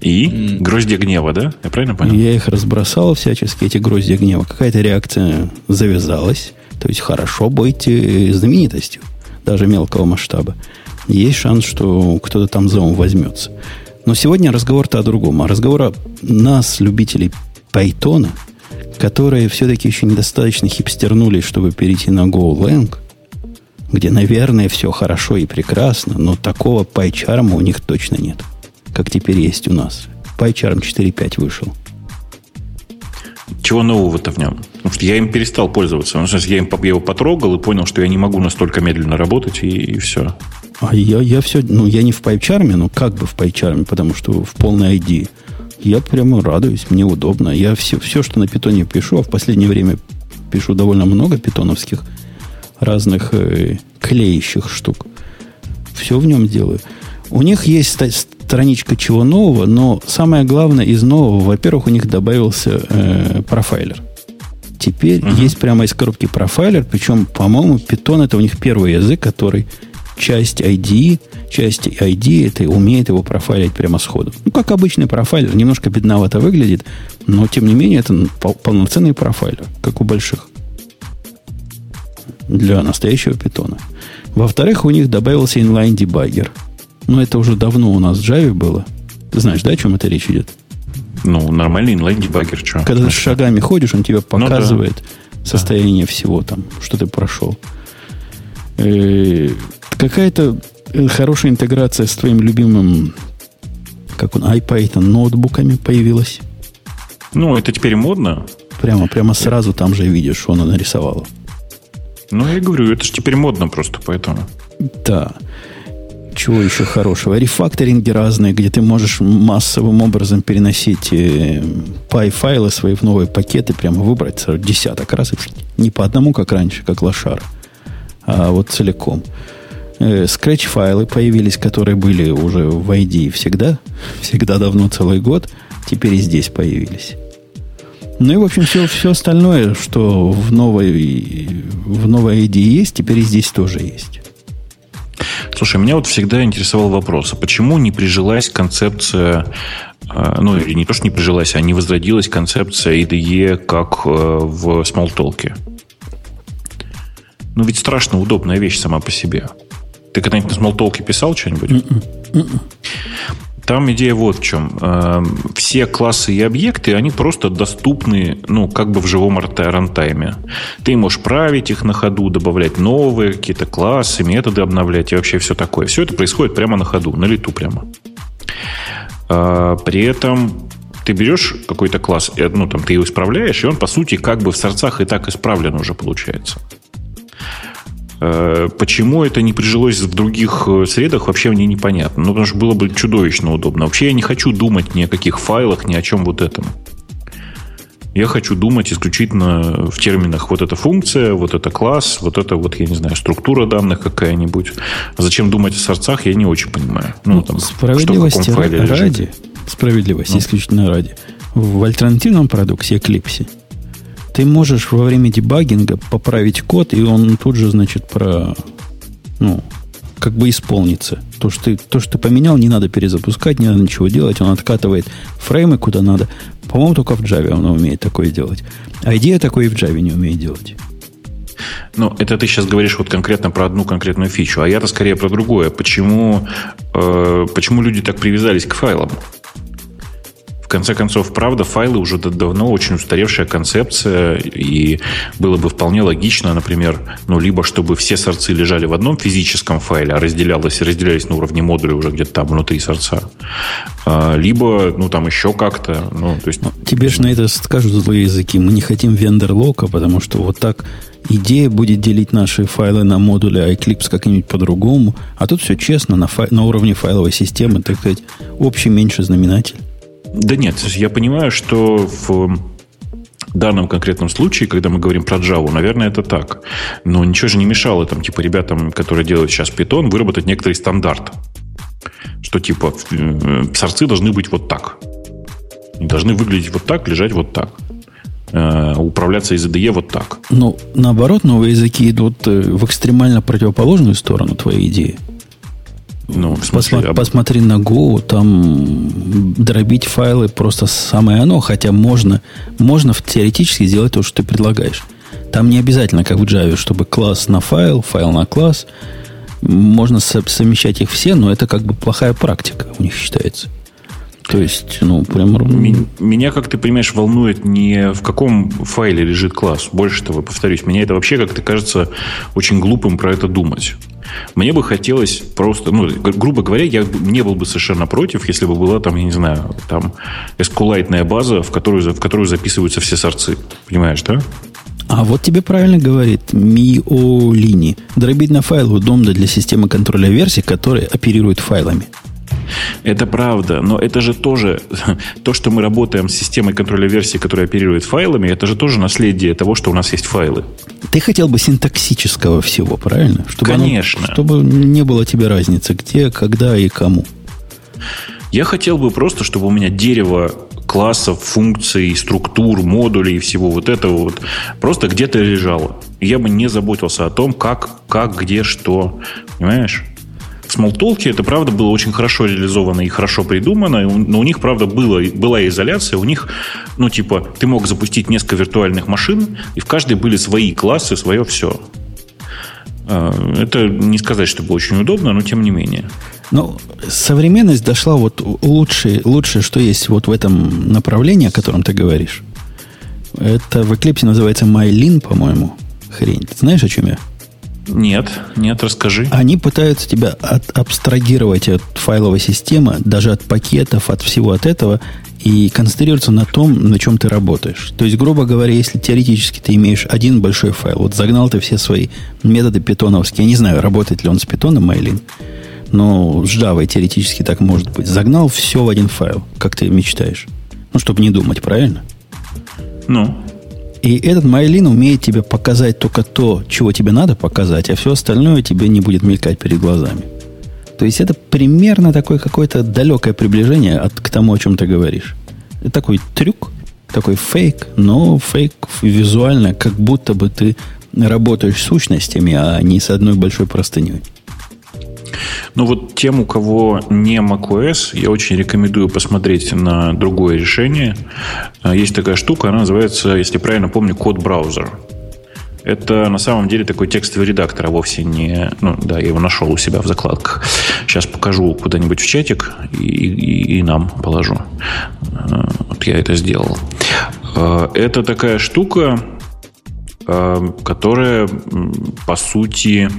И? Гроздья гнева, да? Я правильно понял? Я их разбросал всячески, эти гроздья гнева. Какая-то реакция завязалась. То есть хорошо быть э, знаменитостью, даже мелкого масштаба. Есть шанс, что кто-то там за ум возьмется. Но сегодня разговор-то о другом. А разговор о нас, любителей Python, которые все-таки еще недостаточно хипстернулись, чтобы перейти на GoLang, где, наверное, все хорошо и прекрасно, но такого пайчарма у них точно нет как теперь есть у нас. PyCharm 4.5 вышел. Чего нового-то в нем? Потому что я им перестал пользоваться. Ну, я, я его потрогал и понял, что я не могу настолько медленно работать, и, и все. А я, я все, ну, я не в PyCharm, но как бы в PyCharm, потому что в полной ID. Я прямо радуюсь, мне удобно. Я все, все, что на питоне пишу, а в последнее время пишу довольно много питоновских разных э, клеящих штук. Все в нем делаю. У них есть страничка чего нового, но самое главное из нового, во-первых, у них добавился э, профайлер. Теперь uh-huh. есть прямо из коробки профайлер, причем, по-моему, Python это у них первый язык, который часть ID, часть ID это умеет его профайлить прямо сходу. Ну, как обычный профайлер, немножко бедновато выглядит, но, тем не менее, это полноценный profiler, как у больших. Для настоящего питона. Во-вторых, у них добавился inline debugger – но это уже давно у нас в Java было. Ты знаешь, да, о чем это речь идет? Ну, нормальный inline debugger, что? Когда ты шагами ходишь, он тебе показывает ну, да. состояние да. всего там, что ты прошел. Э, какая-то э, хорошая интеграция с твоим любимым, как он, iPython ноутбуками появилась. Ну, это теперь модно. Прямо, прямо сразу там же видишь, что она нарисовала. Ну, я говорю, это же теперь модно просто, поэтому. Да. Чего еще хорошего? Рефакторинги разные, где ты можешь массовым образом переносить э, пай-файлы свои в новые пакеты, прямо выбрать сразу десяток раз. Не по одному, как раньше, как лошар, а вот целиком. Скретч-файлы появились, которые были уже в ID всегда, всегда давно, целый год, теперь и здесь появились. Ну и, в общем, все, все остальное, что в новой, в новой ID есть, теперь и здесь тоже есть. Слушай, меня вот всегда интересовал вопрос, а почему не прижилась концепция, э, ну, или не то, что не прижилась, а не возродилась концепция IDE как э, в Smalltalk? Ну, ведь страшно удобная вещь сама по себе. Ты когда-нибудь на Smalltalk писал что-нибудь? Mm-mm. Mm-mm. Там идея вот в чем. Эм, все классы и объекты, они просто доступны, ну, как бы в живом рантайме. Ты можешь править их на ходу, добавлять новые какие-то классы, методы обновлять и вообще все такое. Все это происходит прямо на ходу, на лету прямо. А, при этом ты берешь какой-то класс, ну, там, ты его исправляешь, и он, по сути, как бы в сердцах и так исправлен уже получается. Э, почему это не прижилось в других э, средах, вообще мне непонятно. Ну, потому что было бы чудовищно удобно. Вообще я не хочу думать ни о каких файлах, ни о чем вот этом. Я хочу думать исключительно в терминах вот эта функция, вот это класс, вот это вот, я не знаю, структура данных какая-нибудь. А зачем думать о сорцах, я не очень понимаю. Ну, ну там, справедливости ради, справедливости ну. исключительно ради. В альтернативном продукте Eclipse ты можешь во время дебагинга поправить код, и он тут же, значит, про ну, как бы исполнится. То что, ты, то, что ты поменял, не надо перезапускать, не надо ничего делать. Он откатывает фреймы куда надо. По-моему, только в Java он умеет такое делать. А идея такой и в Java не умеет делать. Ну, это ты сейчас говоришь вот конкретно про одну конкретную фичу, а я-то скорее про другое. Почему, э, почему люди так привязались к файлам? Конце концов, правда, файлы уже давно очень устаревшая концепция, и было бы вполне логично, например, ну, либо чтобы все сорцы лежали в одном физическом файле, а разделялось, разделялись на уровне модуля уже где-то там внутри сорца, а, либо, ну, там еще как-то, ну, то есть... Ну, тебе же на это скажут злые языки, мы не хотим вендор-лока, потому что вот так идея будет делить наши файлы на модули, а Eclipse как-нибудь по-другому. А тут все честно, на, фай... на уровне файловой системы, так сказать, общий меньший знаменатель. Да нет, я понимаю, что в данном конкретном случае, когда мы говорим про Java, наверное, это так. Но ничего же не мешало там, типа, ребятам, которые делают сейчас Python, выработать некоторый стандарт. Что, типа, э, сорцы должны быть вот так. должны выглядеть вот так, лежать вот так. Э, управляться из IDE вот так. Ну, наоборот, новые языки идут э, в экстремально противоположную сторону твоей идеи. Ну, смысле, Посма- посмотри на Go, там дробить файлы просто самое оно, хотя можно, можно теоретически сделать то, что ты предлагаешь. Там не обязательно, как в Java, чтобы класс на файл, файл на класс. Можно совмещать их все, но это как бы плохая практика у них считается. То есть, ну, прям... Меня, как ты понимаешь, волнует не в каком файле лежит класс. Больше того, повторюсь, меня это вообще как-то кажется очень глупым про это думать. Мне бы хотелось просто, ну, грубо говоря, я не был бы совершенно против, если бы была там, я не знаю, там SQLite база, в которую, в которую записываются все сорцы. Понимаешь, да? А вот тебе правильно говорит Миолини. Дробить на файл удобно для системы контроля версий, которые оперируют файлами. Это правда, но это же тоже то, что мы работаем с системой контроля версий, которая оперирует файлами, это же тоже наследие того, что у нас есть файлы. Ты хотел бы синтаксического всего, правильно? Чтобы Конечно. Оно, чтобы не было тебе разницы, где, когда и кому. Я хотел бы просто, чтобы у меня дерево классов, функций, структур, модулей и всего вот этого вот просто где-то лежало. Я бы не заботился о том, как, как, где, что. Понимаешь? В Smalltalk это, правда, было очень хорошо реализовано и хорошо придумано, но у них, правда, было, была изоляция, у них, ну, типа, ты мог запустить несколько виртуальных машин, и в каждой были свои классы, свое все. А, это не сказать, что было очень удобно, но тем не менее. Ну, современность дошла вот лучшее, лучшее, что есть вот в этом направлении, о котором ты говоришь. Это в Eclipse называется MyLin, по-моему. Хрень. Ты знаешь, о чем я? Нет, нет, расскажи. Они пытаются тебя от, абстрагировать от файловой системы, даже от пакетов, от всего от этого, и концентрироваться на том, на чем ты работаешь. То есть, грубо говоря, если теоретически ты имеешь один большой файл, вот загнал ты все свои методы питоновские, я не знаю, работает ли он с питоном, Майлин, но с Java теоретически так может быть. Загнал все в один файл, как ты мечтаешь. Ну, чтобы не думать, правильно? Ну. И этот Майлин умеет тебе показать только то, чего тебе надо показать, а все остальное тебе не будет мелькать перед глазами. То есть это примерно такое какое-то далекое приближение от, к тому, о чем ты говоришь. Это такой трюк, такой фейк, но фейк визуально, как будто бы ты работаешь с сущностями, а не с одной большой простыней. Ну вот тем, у кого не macOS, я очень рекомендую посмотреть на другое решение. А, есть такая штука, она называется, если правильно помню, код-браузер. Это на самом деле такой текстовый редактор, а вовсе не... Ну, да, я его нашел у себя в закладках. Сейчас покажу куда-нибудь в чатик и, и, и нам положу. А, вот я это сделал. А, это такая штука, которая, по сути,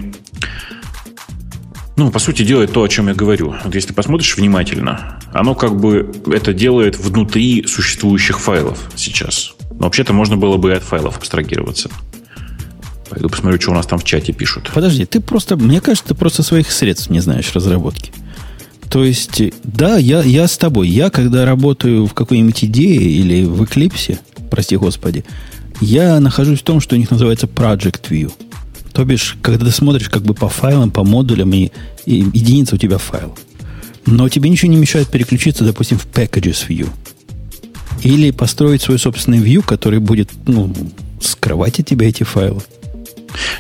ну, по сути, делает то, о чем я говорю. Вот если ты посмотришь внимательно, оно как бы это делает внутри существующих файлов сейчас. Но вообще-то можно было бы и от файлов абстрагироваться. Пойду посмотрю, что у нас там в чате пишут. Подожди, ты просто, мне кажется, ты просто своих средств не знаешь разработки. То есть, да, я, я с тобой. Я, когда работаю в какой-нибудь идее или в Eclipse, прости господи, я нахожусь в том, что у них называется Project View. То бишь, когда ты смотришь как бы по файлам, по модулям, и, и единица у тебя файл. Но тебе ничего не мешает переключиться, допустим, в Packages View. Или построить свой собственный view, который будет ну, скрывать от тебя эти файлы.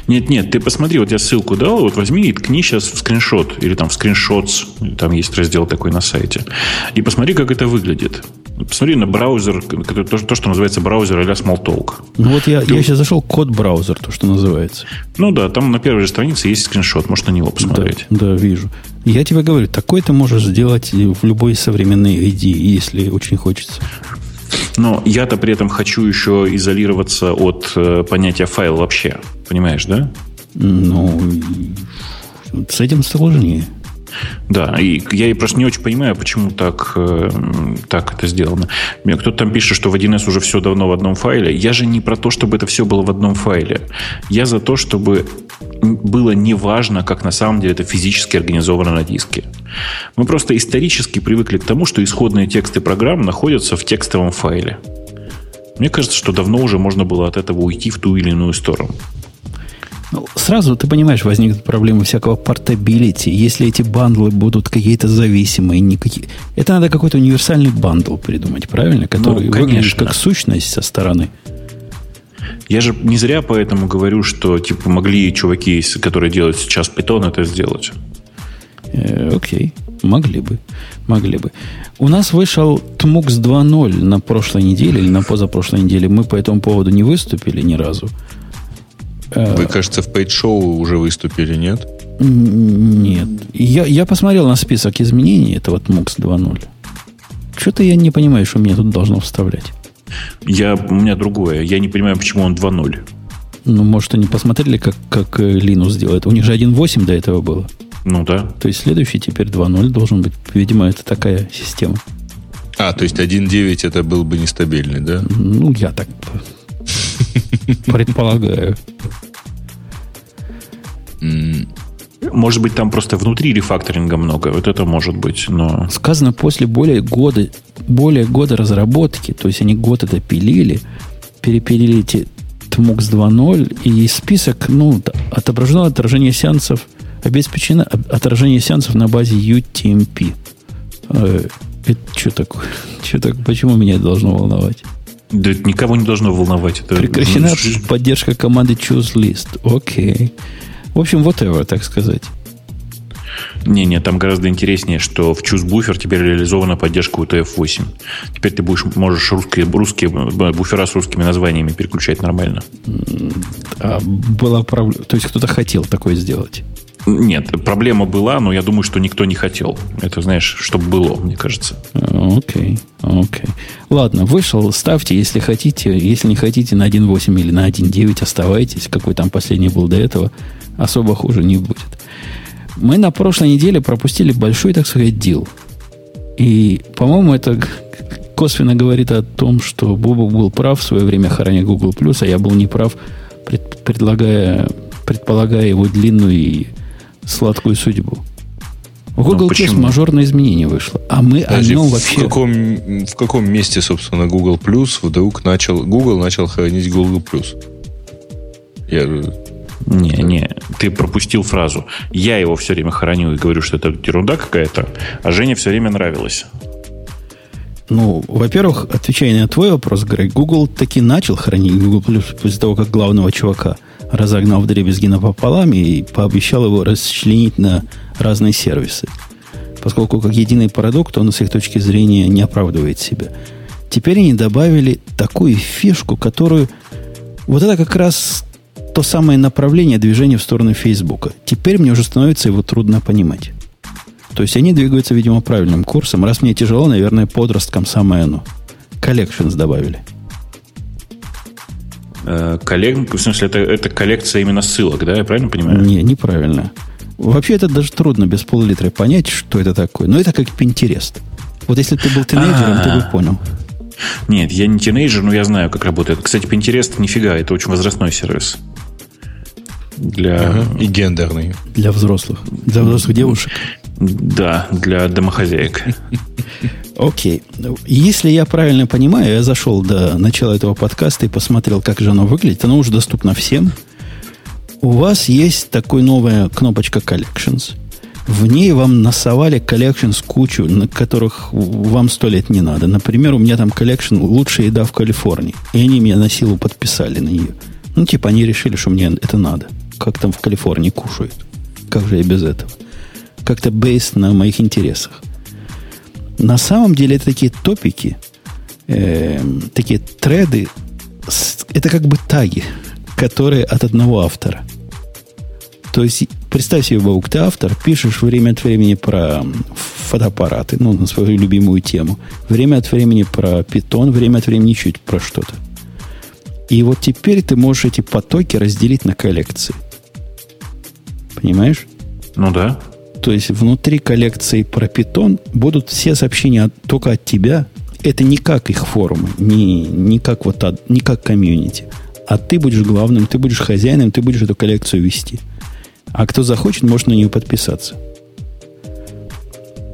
Нет, нет, ты посмотри, вот я ссылку дал, вот возьми и ткни сейчас в скриншот, или там в скриншотс, там есть раздел такой на сайте, и посмотри, как это выглядит. Посмотри на браузер, то, то что называется браузер а Smalltalk. Ну вот я, Ты... я сейчас зашел код браузер, то, что называется. Ну да, там на первой же странице есть скриншот, можно на него посмотреть. Да, да вижу. Я тебе говорю, такой ты можешь сделать в любой современной ID, если очень хочется. Но я-то при этом хочу еще изолироваться от э, понятия файл вообще. Понимаешь, да? Ну, с этим сложнее. Да, и я просто не очень понимаю, почему так, э, так это сделано. Кто-то там пишет, что в 1С уже все давно в одном файле. Я же не про то, чтобы это все было в одном файле. Я за то, чтобы было неважно, как на самом деле это физически организовано на диске. Мы просто исторически привыкли к тому, что исходные тексты программ находятся в текстовом файле. Мне кажется, что давно уже можно было от этого уйти в ту или иную сторону. Ну, сразу, ты понимаешь, возникнут проблемы всякого portability, если эти бандлы будут какие-то зависимые. Никакие... Это надо какой-то универсальный bundle придумать, правильно? Который ну, выглядит как сущность со стороны. Я же не зря поэтому говорю, что типа могли чуваки, которые делают сейчас питон, это сделать. Э, окей, могли бы, могли бы. У нас вышел TMUX 2.0 на прошлой неделе или на позапрошлой неделе. Мы по этому поводу не выступили ни разу. Э, Вы, кажется, в пейдж-шоу уже выступили, нет? Нет. Я, я посмотрел на список изменений этого MUX 2.0. Что-то я не понимаю, что мне тут должно вставлять. Я, у меня другое. Я не понимаю, почему он 2.0. Ну, может, они посмотрели, как, как э, Linux делает. У них же 1.8 до этого было. Ну да. То есть следующий теперь 2.0 должен быть. Видимо, это такая система. А, то есть 1.9 это был бы нестабильный, да? Ну, я так предполагаю. Может быть, там просто внутри рефакторинга много. Вот это может быть, но... Сказано, после более года, более года разработки, то есть они год это пилили, перепилили эти TMUX 2.0, и список, ну, отображено отражение сеансов, обеспечено отражение сеансов на базе UTMP. Э, это что такое? Что так, почему меня это должно волновать? Да это никого не должно волновать. Это Прекращена поддержка команды choose list. Окей. В общем, whatever, так сказать. Не-не, там гораздо интереснее, что в Choose Buffer теперь реализована поддержка UTF-8. Теперь ты будешь, можешь русские, русские буфера с русскими названиями переключать нормально. А была проблема. То есть кто-то хотел такое сделать. Нет, проблема была, но я думаю, что никто не хотел. Это, знаешь, чтобы было, мне кажется. Окей, okay, окей. Okay. Ладно, вышел, ставьте, если хотите. Если не хотите, на 1.8 или на 1.9 оставайтесь. Какой там последний был до этого. Особо хуже не будет. Мы на прошлой неделе пропустили большой, так сказать, дел. И, по-моему, это косвенно говорит о том, что Бобок был прав в свое время храня Google+, а я был неправ, пред, предлагая, предполагая его длинную и сладкую судьбу. В ну, Google Plus мажорное изменение вышло. А мы Подожди, о нем вообще... В каком, в каком месте, собственно, Google Plus вдруг начал... Google начал хранить Google Plus? Я... Не, не, ты пропустил фразу. Я его все время храню и говорю, что это ерунда какая-то, а Жене все время нравилось. Ну, во-первых, отвечая на твой вопрос, Грег, Google таки начал хранить Google Plus после того, как главного чувака разогнал в дребезги напополам и пообещал его расчленить на разные сервисы. Поскольку как единый продукт он с их точки зрения не оправдывает себя. Теперь они добавили такую фишку, которую... Вот это как раз то самое направление движения в сторону Фейсбука. Теперь мне уже становится его трудно понимать. То есть они двигаются, видимо, правильным курсом. Раз мне тяжело, наверное, подросткам самое оно. Collections добавили. Э, коллег, в смысле, это, это коллекция именно ссылок, да, я правильно понимаю? Не, неправильно. Вообще это даже трудно без пол-литра понять, что это такое. Но это как Pinterest. Вот если ты был тинейджером, ты бы а. понял. Нет, я не тинейджер, но я знаю, как работает. Кстати, Pinterest нифига, это очень возрастной сервис. Для... Ага, и гендерный. Для взрослых. Для взрослых девушек. Да, для домохозяек. Окей. Если я правильно понимаю, я зашел до начала этого подкаста и посмотрел, как же оно выглядит. Оно уже доступно всем. У вас есть такая новая кнопочка Collections. В ней вам насовали Collections кучу, на которых вам сто лет не надо. Например, у меня там collection «Лучшая еда в Калифорнии». И они меня на силу подписали на нее. Ну, типа, они решили, что мне это надо. как там в Калифорнии кушают. Как же я без этого? Как-то бейс на моих интересах. На самом деле это такие топики, э, такие треды, это как бы таги, которые от одного автора. То есть, представь себе, Баук, ты автор, пишешь время от времени про фотоаппараты, ну, на свою любимую тему. Время от времени про питон, время от времени чуть про что-то. И вот теперь ты можешь эти потоки разделить на коллекции. Понимаешь? Ну да. То есть внутри коллекции про питон будут все сообщения от, только от тебя. Это не как их форумы, не, не, как вот, от, не как комьюнити. А ты будешь главным, ты будешь хозяином, ты будешь эту коллекцию вести. А кто захочет, может на нее подписаться.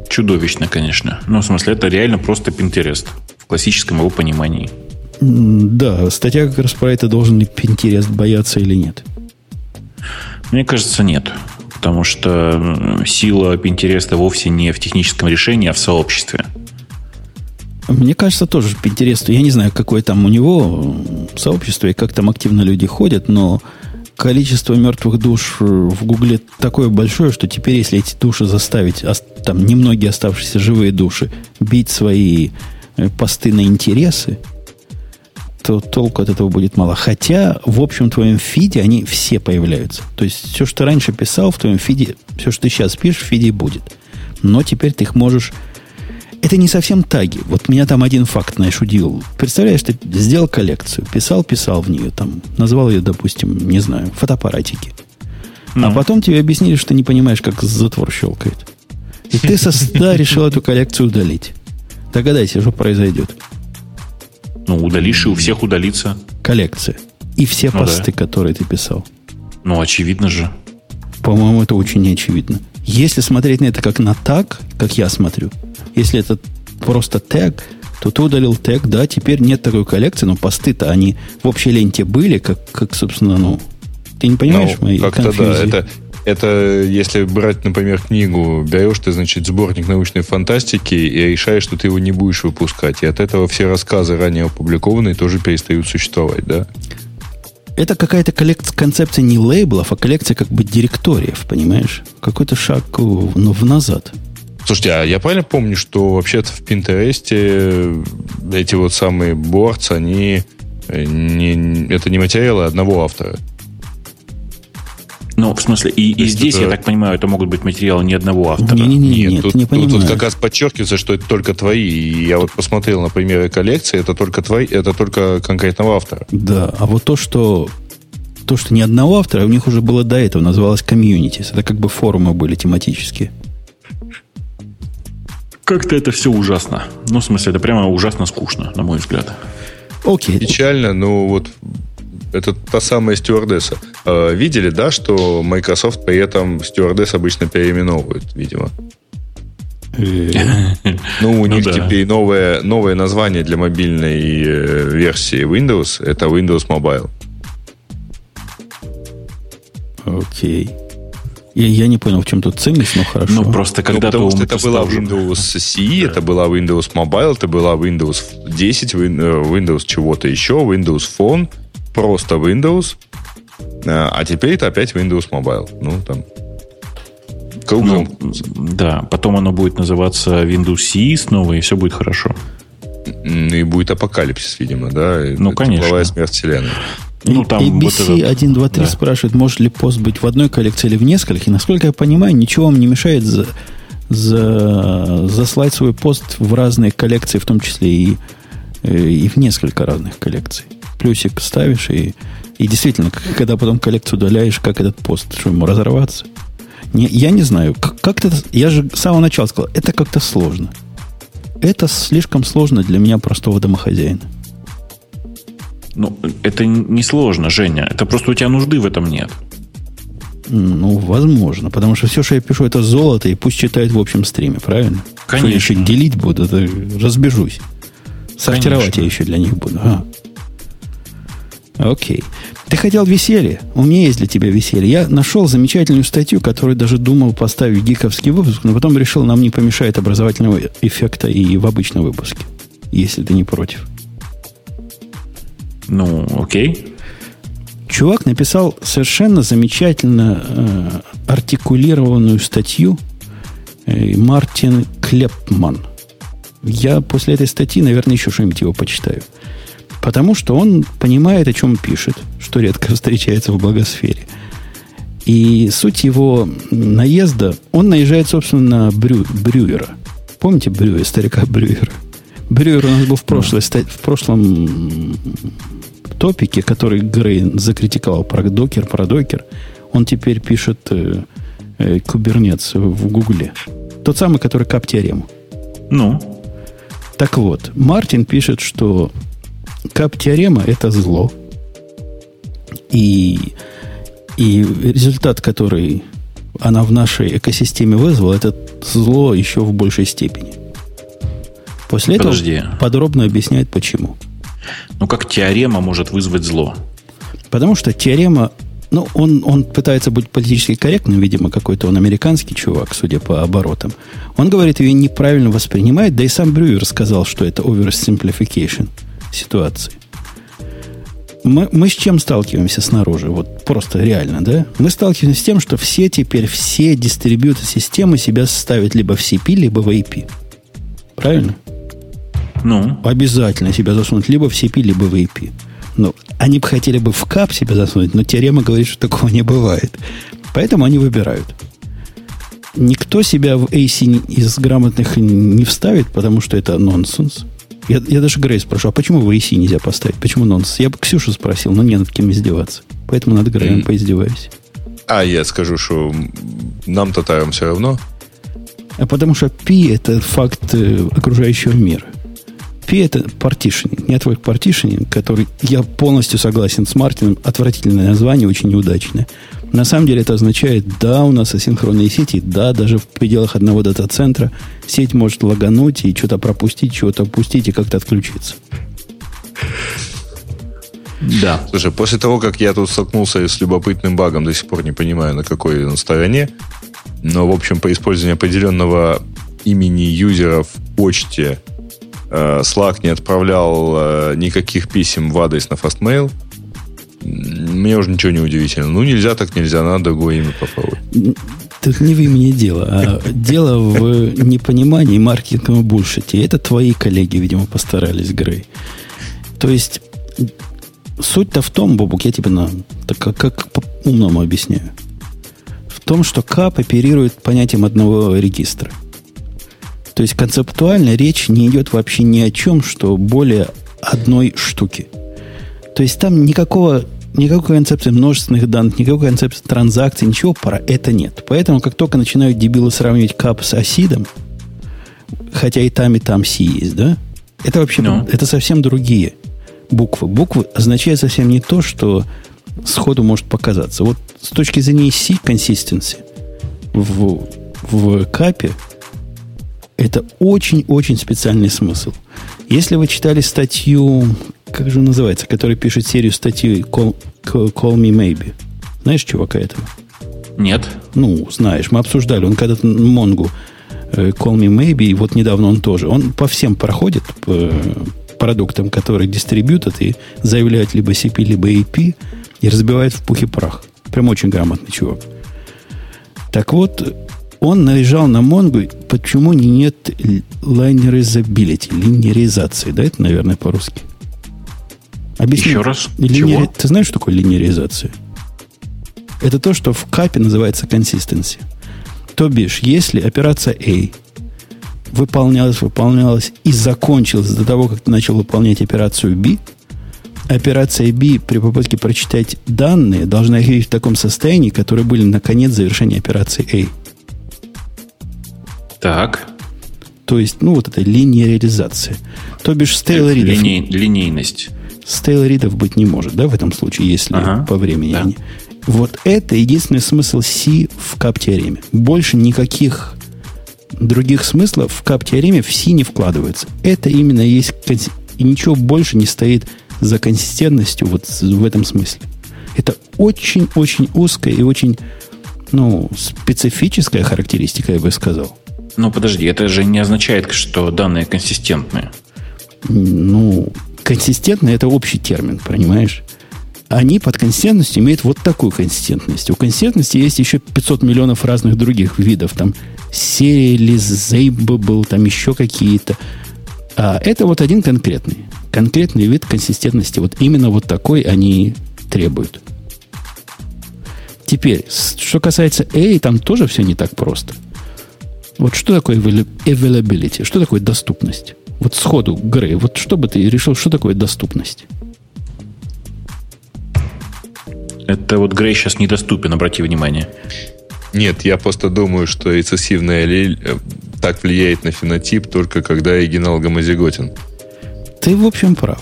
Чудовищно, конечно. Ну, в смысле, это реально просто Pinterest в классическом его понимании. Да, статья как раз про это, должен ли Pinterest бояться или нет. Мне кажется, нет. Потому что сила Pinterest вовсе не в техническом решении, а в сообществе. Мне кажется, тоже Pinterest, я не знаю, какое там у него сообщество и как там активно люди ходят, но количество мертвых душ в Гугле такое большое, что теперь, если эти души заставить, там немногие оставшиеся живые души, бить свои э, посты на интересы, то толку от этого будет мало. Хотя в общем твоем фиде они все появляются. То есть все, что раньше писал в твоем фиде, все, что ты сейчас пишешь, в фиде будет. Но теперь ты их можешь... Это не совсем таги. Вот меня там один факт, знаешь, удивил. Представляешь, ты сделал коллекцию, писал, писал в нее, там, назвал ее, допустим, не знаю, фотоаппаратики. Ну. А потом тебе объяснили, что не понимаешь, как затвор щелкает. И ты со ста решил эту коллекцию удалить. Догадайся, что произойдет. Ну, удалишь, и у всех удалится. Коллекция. И все ну, посты, да. которые ты писал. Ну, очевидно же. По-моему, это очень неочевидно. Если смотреть на это как на так, как я смотрю, если это просто тег, то ты удалил тег, да, теперь нет такой коллекции, но посты-то они в общей ленте были, как, как собственно, ну, ты не понимаешь ну, мои как-то да, это, это если брать, например, книгу, берешь ты, значит, сборник научной фантастики и решаешь, что ты его не будешь выпускать. И от этого все рассказы, ранее опубликованные, тоже перестают существовать, да? Это какая-то коллекция, концепция не лейблов, а коллекция как бы директориев, понимаешь? Какой-то шаг ну, в назад. Слушайте, а я правильно помню, что вообще-то в Пинтересте эти вот самые борцы, они не, это не материалы одного автора. Ну, в смысле, и, и здесь, это... я так понимаю, это могут быть материалы не одного автора. Не-не-не, нет, тут, не тут, тут как раз подчеркивается, что это только твои. И я вот посмотрел на примеры коллекции, это только твои, это только конкретного автора. Да, а вот то, что то, что ни одного автора, у них уже было до этого, называлось комьюнитис. Это как бы форумы были тематические. Как-то это все ужасно. Ну, в смысле, это прямо ужасно скучно, на мой взгляд. Окей. Печально, но вот это та самая стюардесса. Э, видели, да, что Microsoft при этом стюардесс обычно переименовывают, видимо? Ну, у них ну теперь новое, новое название для мобильной э, версии Windows это Windows Mobile. Окей. Я, я не понял, в чем тут ценность, но хорошо. Ну, просто когда ну, потому что это была Windows CE, это была Windows Mobile, это была Windows 10, Windows чего-то еще, Windows Phone, просто Windows, а, а теперь это опять Windows Mobile. Ну, там, Ну, да, потом оно будет называться Windows CE снова, и все будет хорошо. И будет апокалипсис, видимо, да? Ну, конечно. Тепловая смерть вселенной. Ну, там ABC вот этот... 1, 2, 3 да. спрашивает, может ли пост быть в одной коллекции или в нескольких. И, насколько я понимаю, ничего вам не мешает за, за, заслать свой пост в разные коллекции, в том числе и, э, и в несколько разных коллекций плюсик ставишь, и, и действительно, когда потом коллекцию удаляешь, как этот пост, что ему разорваться? Не, я не знаю, как, как это, я же с самого начала сказал, это как-то сложно. Это слишком сложно для меня, простого домохозяина. Ну, это не сложно, Женя. Это просто у тебя нужды в этом нет. Ну, возможно. Потому что все, что я пишу, это золото, и пусть читают в общем стриме, правильно? Конечно. Что я еще делить буду, это разбежусь. Сортировать Конечно. я еще для них буду. А. Окей. Ты хотел веселье? У меня есть для тебя веселье. Я нашел замечательную статью, которую даже думал поставить в гиковский выпуск, но потом решил, нам не помешает образовательного эффекта и в обычном выпуске, если ты не против. Ну, окей. Чувак написал совершенно замечательно э, артикулированную статью э, Мартин Клепман. Я после этой статьи, наверное, еще что-нибудь его почитаю. Потому что он понимает, о чем пишет, что редко встречается в благосфере. И суть его наезда, он наезжает, собственно, на Брю, Брюера. Помните Брюера, старика Брюера? Брюер у нас был в, прошлой, в прошлом топике, который Грей закритиковал про докер, про докер. Он теперь пишет э, э, кубернец в Гугле. Тот самый, который кап-теорему. Ну? Так вот, Мартин пишет, что кап-теорема – это зло. И, и результат, который она в нашей экосистеме вызвала, это зло еще в большей степени. После Подожди. этого подробно объясняет, почему. Ну, как теорема может вызвать зло? Потому что теорема ну, он, он пытается быть политически корректным, видимо, какой-то он американский чувак, судя по оборотам. Он говорит, ее неправильно воспринимает, да и сам Брюер сказал, что это oversimplification ситуации. Мы, мы с чем сталкиваемся снаружи? Вот просто реально, да? Мы сталкиваемся с тем, что все теперь, все дистрибьюты системы себя ставят либо в CP, либо в AP. Правильно? Ну? Обязательно себя засунуть либо в CP, либо в AP. Ну, они бы хотели бы в кап себя засунуть, но теорема говорит, что такого не бывает. Поэтому они выбирают. Никто себя в AC из грамотных не вставит, потому что это нонсенс. Я, я даже Грей спрошу, а почему в AC нельзя поставить? Почему нонсенс? Я бы Ксюшу спросил, но не над кем издеваться. Поэтому над Греем mm. поиздеваюсь. А я скажу, что нам-то там все равно. А потому что P это факт э, окружающего мира. P это partitioning, network partitioning, который я полностью согласен с Мартином, отвратительное название, очень неудачное. На самом деле это означает, да, у нас асинхронные сети, да, даже в пределах одного дата-центра сеть может лагануть и что-то пропустить, чего-то упустить и как-то отключиться. Да. Слушай, после того, как я тут столкнулся с любопытным багом, до сих пор не понимаю, на какой он стороне, но, в общем, по использованию определенного имени юзера в почте Э, Slack не отправлял э, никаких писем в адрес на Fastmail, мне уже ничего не удивительно. Ну, нельзя так нельзя, надо другое имя попробовать. Тут не в имени дело, а дело в непонимании маркетингового бульшите. Это твои коллеги, видимо, постарались, Грей. То есть, суть-то в том, Бобук, я тебе на, так как, как по-умному объясняю. В том, что КАП оперирует понятием одного регистра – то есть концептуально речь не идет вообще ни о чем, что более одной штуки. То есть там никакого, никакой концепции множественных данных, никакой концепции транзакций, ничего про это нет. Поэтому, как только начинают дебилы сравнивать кап с осидом, хотя и там, и там си есть, да? Это вообще, no. Ну. это совсем другие буквы. Буквы означают совсем не то, что сходу может показаться. Вот с точки зрения C, consistency, в, в капе это очень-очень специальный смысл. Если вы читали статью, как же называется, которая пишет серию статей Call, Call Me Maybe. Знаешь чувака этого? Нет. Ну, знаешь, мы обсуждали. Он когда-то Монгу э, Call Me Maybe, и вот недавно он тоже. Он по всем проходит, по продуктам, которые дистрибьютят и заявляют либо CP, либо AP, и разбивает в пух и прах. Прям очень грамотный чувак. Так вот, он наезжал на Монгу, почему нет лайнеризабилити, линеризации, да, это, наверное, по-русски. Объясни. Еще раз. Линери... Ты знаешь, что такое линеризация? Это то, что в капе называется consistency. То бишь, если операция A выполнялась, выполнялась и закончилась до того, как ты начал выполнять операцию B, операция B при попытке прочитать данные должна их в таком состоянии, которые были на конец завершения операции A. Так. То есть, ну, вот эта линейризация. То бишь, стейл-ридов... Линей, линейность. Стейл-ридов быть не может, да, в этом случае, если ага, по времени да. они... Вот это единственный смысл C в кап-теореме. Больше никаких других смыслов в кап-теореме в C не вкладывается. Это именно есть... И ничего больше не стоит за консистентностью вот в этом смысле. Это очень-очень узкая и очень ну, специфическая характеристика, я бы сказал. Ну, подожди, это же не означает, что данные консистентные. Ну, консистентный это общий термин, понимаешь? они под консистентностью имеют вот такую консистентность. У консистентности есть еще 500 миллионов разных других видов. Там был, там еще какие-то. А это вот один конкретный. Конкретный вид консистентности. Вот именно вот такой они требуют. Теперь, что касается A, там тоже все не так просто. Вот что такое availability? Что такое доступность? Вот сходу, Грей, вот что бы ты решил, что такое доступность? Это вот Грей сейчас недоступен, обрати внимание. Нет, я просто думаю, что рецессивный аллель э, так влияет на фенотип только когда оригинал гомозиготен. Ты, в общем, прав.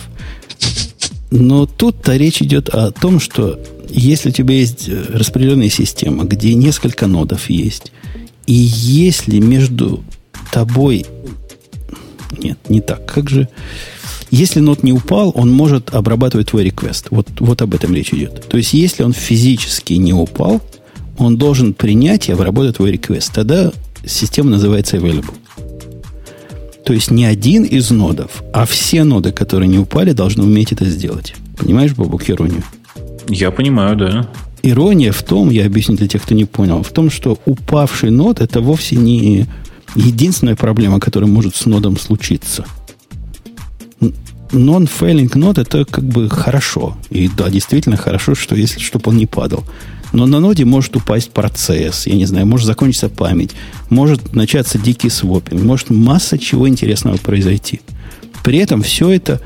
Но тут-то речь идет о том, что если у тебя есть э, распределенная система, где несколько нодов есть, и если между тобой... Нет, не так. Как же... Если нот не упал, он может обрабатывать твой реквест. Вот, вот об этом речь идет. То есть, если он физически не упал, он должен принять и обработать твой реквест. Тогда система называется available. То есть не один из нодов, а все ноды, которые не упали, должны уметь это сделать. Понимаешь, Бобук, иронию? Я понимаю, да. Ирония в том, я объясню для тех, кто не понял, в том, что упавший нод это вовсе не единственная проблема, которая может с нодом случиться – non-failing нод это как бы хорошо. И да, действительно хорошо, что если чтобы он не падал. Но на ноде может упасть процесс, я не знаю, может закончиться память, может начаться дикий свопинг, может масса чего интересного произойти. При этом все это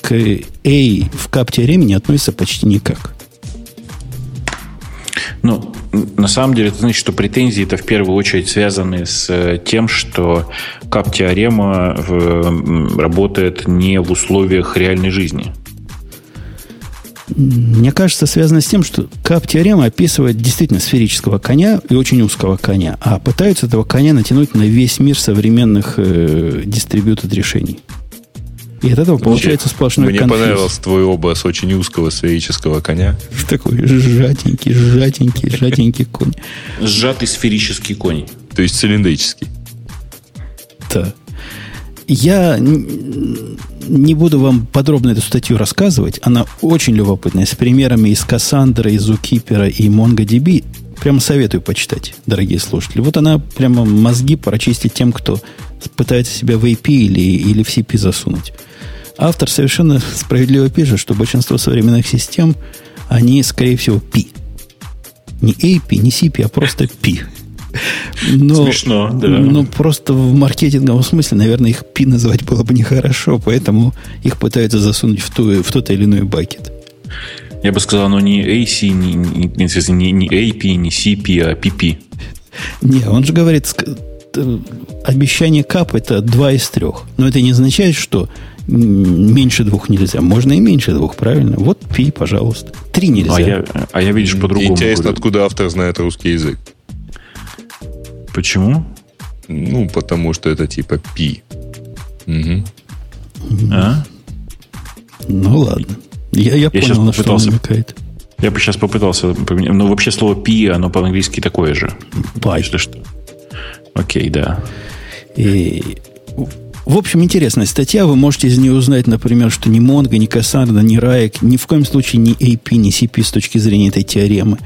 к A в кап-теореме не относится почти никак. Ну, на самом деле, это значит, что претензии это в первую очередь связаны с э, тем, что кап-теорема работает не в условиях реальной жизни. Мне кажется, связано с тем, что кап-теорема описывает действительно сферического коня и очень узкого коня, а пытаются этого коня натянуть на весь мир современных э, дистрибьютед решений. И от этого получается сплошной Мне конфуз. понравился твой образ очень узкого сферического коня. Такой сжатенький, сжатенький, сжатенький конь. Сжатый сферический конь. То есть цилиндрический. Да. Я не буду вам подробно эту статью рассказывать. Она очень любопытная, с примерами из Кассандра, из Укипера и MongoDB. Прямо советую почитать, дорогие слушатели. Вот она прямо мозги прочистит тем, кто пытается себя в AP или, или в CP засунуть. Автор совершенно справедливо пишет, что большинство современных систем, они, скорее всего, P. Не AP, не CP, а просто P. Но, Смешно, да. Но просто в маркетинговом смысле, наверное, их P называть было бы нехорошо, поэтому их пытаются засунуть в, ту, в тот или иной бакет. Я бы сказал, ну не AC, не, не, не, не AP, не CP, а PP. Не, он же говорит, обещание кап это два из трех. Но это не означает, что меньше двух нельзя. Можно и меньше двух, правильно? Вот пи, пожалуйста. Три нельзя. А я, а я видишь, по-другому. Интересно, говорю. откуда автор знает русский язык? Почему? Ну, потому что это типа пи. Угу. А? Ну, ладно. Я, я, я понял, на что он намекает. Я бы сейчас попытался поменять. Ну, вообще слово пи, оно по-английски такое же. Пай. Что, что? Окей, да. И в общем, интересная статья. Вы можете из нее узнать, например, что ни Mongo, ни Cassandra, ни Raik, ни в коем случае ни AP, ни CP с точки зрения этой теоремы.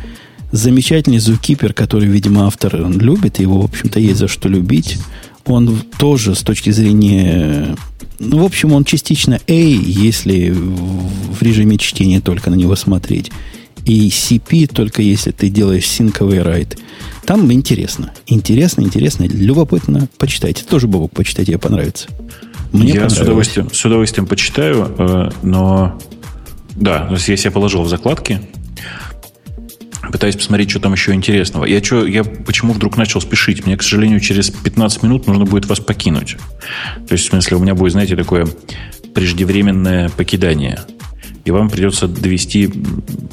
Замечательный Zookeeper, который, видимо, автор он любит, его, в общем-то, есть за что любить. Он тоже с точки зрения... Ну, в общем, он частично A, если в режиме чтения только на него смотреть. И CP только если ты делаешь синковый райт. Там интересно. Интересно, интересно, любопытно. Почитайте. Тоже, Бобок, почитайте, понравится. Мне я с удовольствием, с удовольствием почитаю, э, но да, я себя положил в закладки, пытаюсь посмотреть, что там еще интересного. Я, что, я почему вдруг начал спешить? Мне, к сожалению, через 15 минут нужно будет вас покинуть. То есть, в смысле, у меня будет, знаете, такое преждевременное покидание и вам придется довести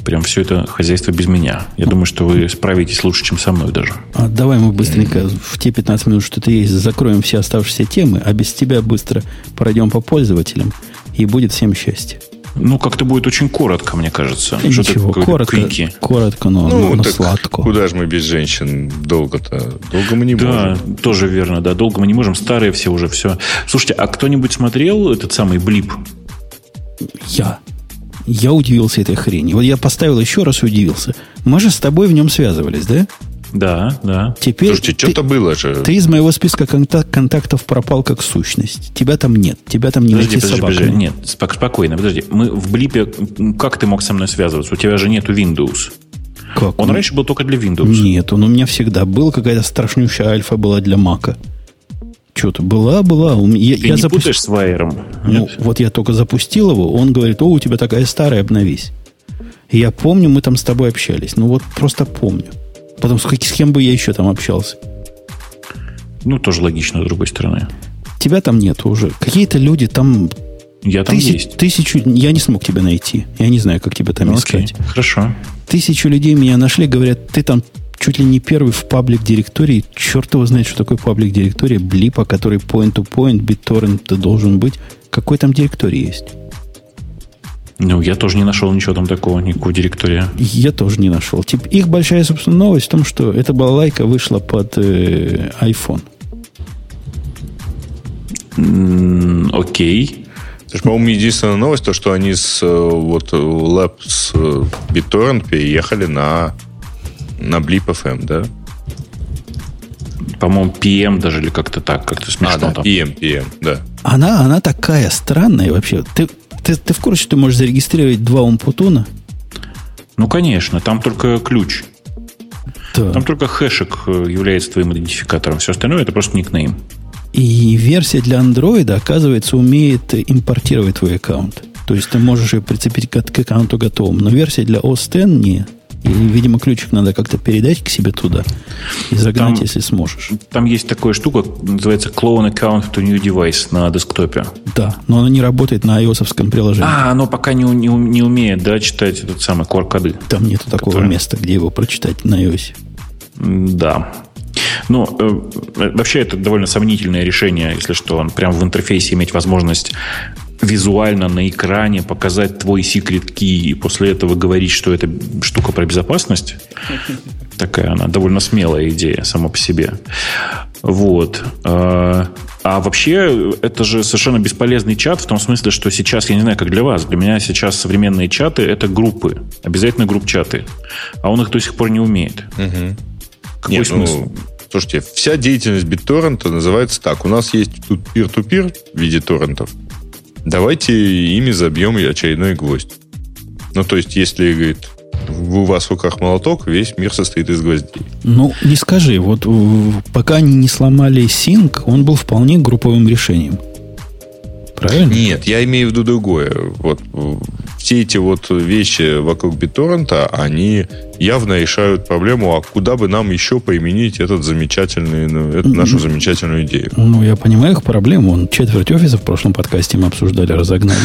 прям все это хозяйство без меня. Я думаю, что вы справитесь лучше, чем со мной даже. А давай мы быстренько в те 15 минут, что ты есть, закроем все оставшиеся темы, а без тебя быстро пройдем по пользователям, и будет всем счастье. Ну, как-то будет очень коротко, мне кажется. Ничего, коротко, квики. коротко, но, ну, но сладко. Куда же мы без женщин долго-то? Долго мы не да, можем. Да, тоже верно, да. Долго мы не можем. Старые все уже все. Слушайте, а кто-нибудь смотрел этот самый блип? Я. Я удивился этой хрени. Вот я поставил еще раз и удивился. Мы же с тобой в нем связывались, да? Да, да. Теперь Слушайте, что-то было же. ты из моего списка контак- контактов пропал как сущность. Тебя там нет. Тебя там не Подожди, найти подожди, собаками. подожди. Нет, спок- спокойно, подожди. Мы в Блипе... Как ты мог со мной связываться? У тебя же нету Windows. Как? Он раньше был только для Windows. Нет, он у меня всегда был. Какая-то страшнющая альфа была для Мака. Что-то была, была. У меня- Ты я не запу- путаешь с Вайером? Ну, Нет? вот я только запустил его, он говорит, о, у тебя такая старая, обновись. И я помню, мы там с тобой общались. Ну вот просто помню. Потом с, с кем бы я еще там общался. Ну, тоже логично, с другой стороны. Тебя там нет уже. Какие-то люди там... Я там тыси- есть. Тысячу... Я не смог тебя найти. Я не знаю, как тебя там Ну, окей, искать. Хорошо. Тысячу людей меня нашли, говорят, ты там чуть ли не первый в паблик директории. Черт его знает, что такое паблик директория. Блипа, который point-to-point, BitTorrent должен быть. Какой там директорий есть? Ну, я тоже не нашел ничего там такого, никакого директория. Я тоже не нашел. Тип, их большая, собственно, новость в том, что эта балалайка вышла под э, iPhone. Окей. Это ж, по-моему, единственная новость, то, что они с э, вот э, Lab с э, BitTorrent переехали на, на Blip FM, да? По-моему, PM даже или как-то так, как-то смешно а, да, там. PM, PM, да. Она, она такая странная вообще. Ты, ты, ты в курсе, что ты можешь зарегистрировать два умпутуна? Ну, конечно, там только ключ. Да. Там только хэшек э, является твоим идентификатором. Все остальное это просто никнейм. И версия для андроида, оказывается, умеет импортировать твой аккаунт. То есть ты можешь ее прицепить к, к аккаунту готовым. Но версия для OS X не. И, видимо, ключик надо как-то передать к себе туда и загнать, Там- если сможешь. Там есть такая штука, называется Clone Account to New Device на десктопе. Да, но она не работает на ios приложении. А, оно пока не, не, не умеет, да, читать этот самый core-коды. Там нету такого Которая- места, где его прочитать на iOS. Да. Ну, э, вообще это довольно сомнительное решение, если что, он прям в интерфейсе иметь возможность визуально на экране показать твой секрет key и после этого говорить, что это штука про безопасность. Такая она довольно смелая идея сама по себе. Вот. Э, А вообще, это же совершенно бесполезный чат в том смысле, что сейчас, я не знаю, как для вас, для меня сейчас современные чаты — это группы. Обязательно групп-чаты. А он их до сих пор не умеет. Какой Нет, смысл? ну, слушайте, вся деятельность BitTorrent называется так. У нас есть тут peer-to-peer в виде торрентов. Давайте ими забьем очередной гвоздь. Ну, то есть, если, говорит, у вас в руках молоток, весь мир состоит из гвоздей. Ну, не скажи, вот пока они не сломали Sync, он был вполне групповым решением. Правильно? Нет, я имею в виду другое. Вот все эти вот вещи вокруг BitTorrent, они явно решают проблему, а куда бы нам еще применить этот замечательный, ну, эту нашу замечательную идею. Ну, я понимаю их проблему. Он четверть офиса в прошлом подкасте мы обсуждали, разогнали.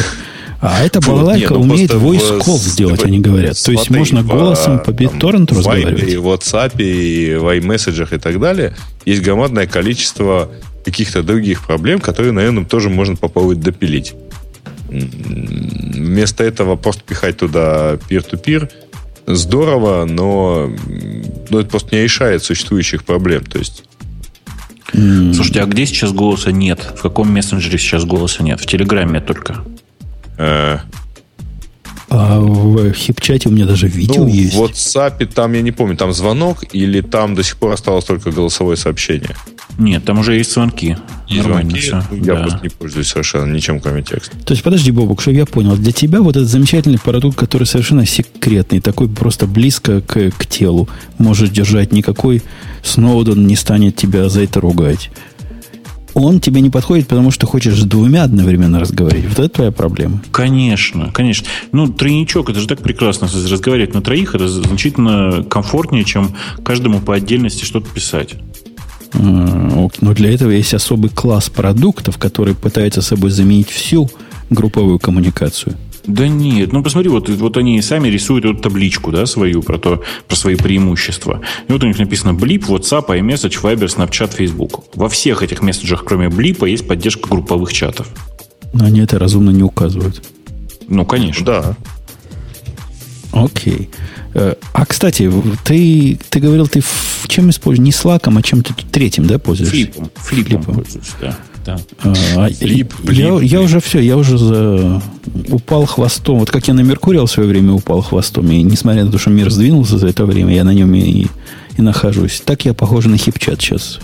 А эта Вот, балалайка не, ну, умеет voice в- call сделать, в- они говорят. То есть смотри, можно в, голосом по BitTorrent в Viber, разговаривать. и в WhatsApp, и в iMessage и так далее есть громадное количество каких-то других проблем, которые, наверное, тоже можно попробовать допилить. Вместо этого просто пихать туда peer-to-peer здорово, но, но это просто не решает существующих проблем. То есть Слушайте, а где сейчас голоса нет? В каком мессенджере сейчас голоса нет? В Телеграме только. э, А в хип-чате у меня даже видео ну, есть. в WhatsApp там, я не помню, там звонок или там до сих пор осталось только голосовое сообщение? Нет, там уже есть звонки. И Нормально звонки, все. Я просто не пользуюсь совершенно ничем, кроме текста. То есть, подожди, Бобок, чтобы я понял, для тебя вот этот замечательный продукт, который совершенно секретный, такой просто близко к, к телу, можешь держать, никакой Сноуден не станет тебя за это ругать. Он тебе не подходит, потому что хочешь с двумя одновременно разговаривать. Вот это твоя проблема. Конечно, конечно. Ну, тройничок, это же так прекрасно. Разговаривать на троих, это значительно комфортнее, чем каждому по отдельности что-то писать. А. Но для этого есть особый класс продуктов, который пытается собой заменить всю групповую коммуникацию. Да нет, ну посмотри, вот, вот они сами рисуют эту табличку, да, свою, про, то, про свои преимущества. И вот у них написано Blip, WhatsApp, iMessage, Viber, Snapchat, Facebook. Во всех этих месседжах, кроме Блипа, есть поддержка групповых чатов. Но они это разумно не указывают. Ну, конечно. Да. Окей. Э, А, кстати, ты, ты говорил, ты в чем используешь? Не слаком, а чем-то третьим, да, пользуешься? Флипом. Флипом, Флипом. пользуюсь, да. Да. А, флип, флип, я, флип. я уже все, я уже за... упал хвостом. Вот как я на Меркурий в свое время упал хвостом. И несмотря на то, что мир сдвинулся за это время, я на нем и, и нахожусь. Так я похож на хипчат сейчас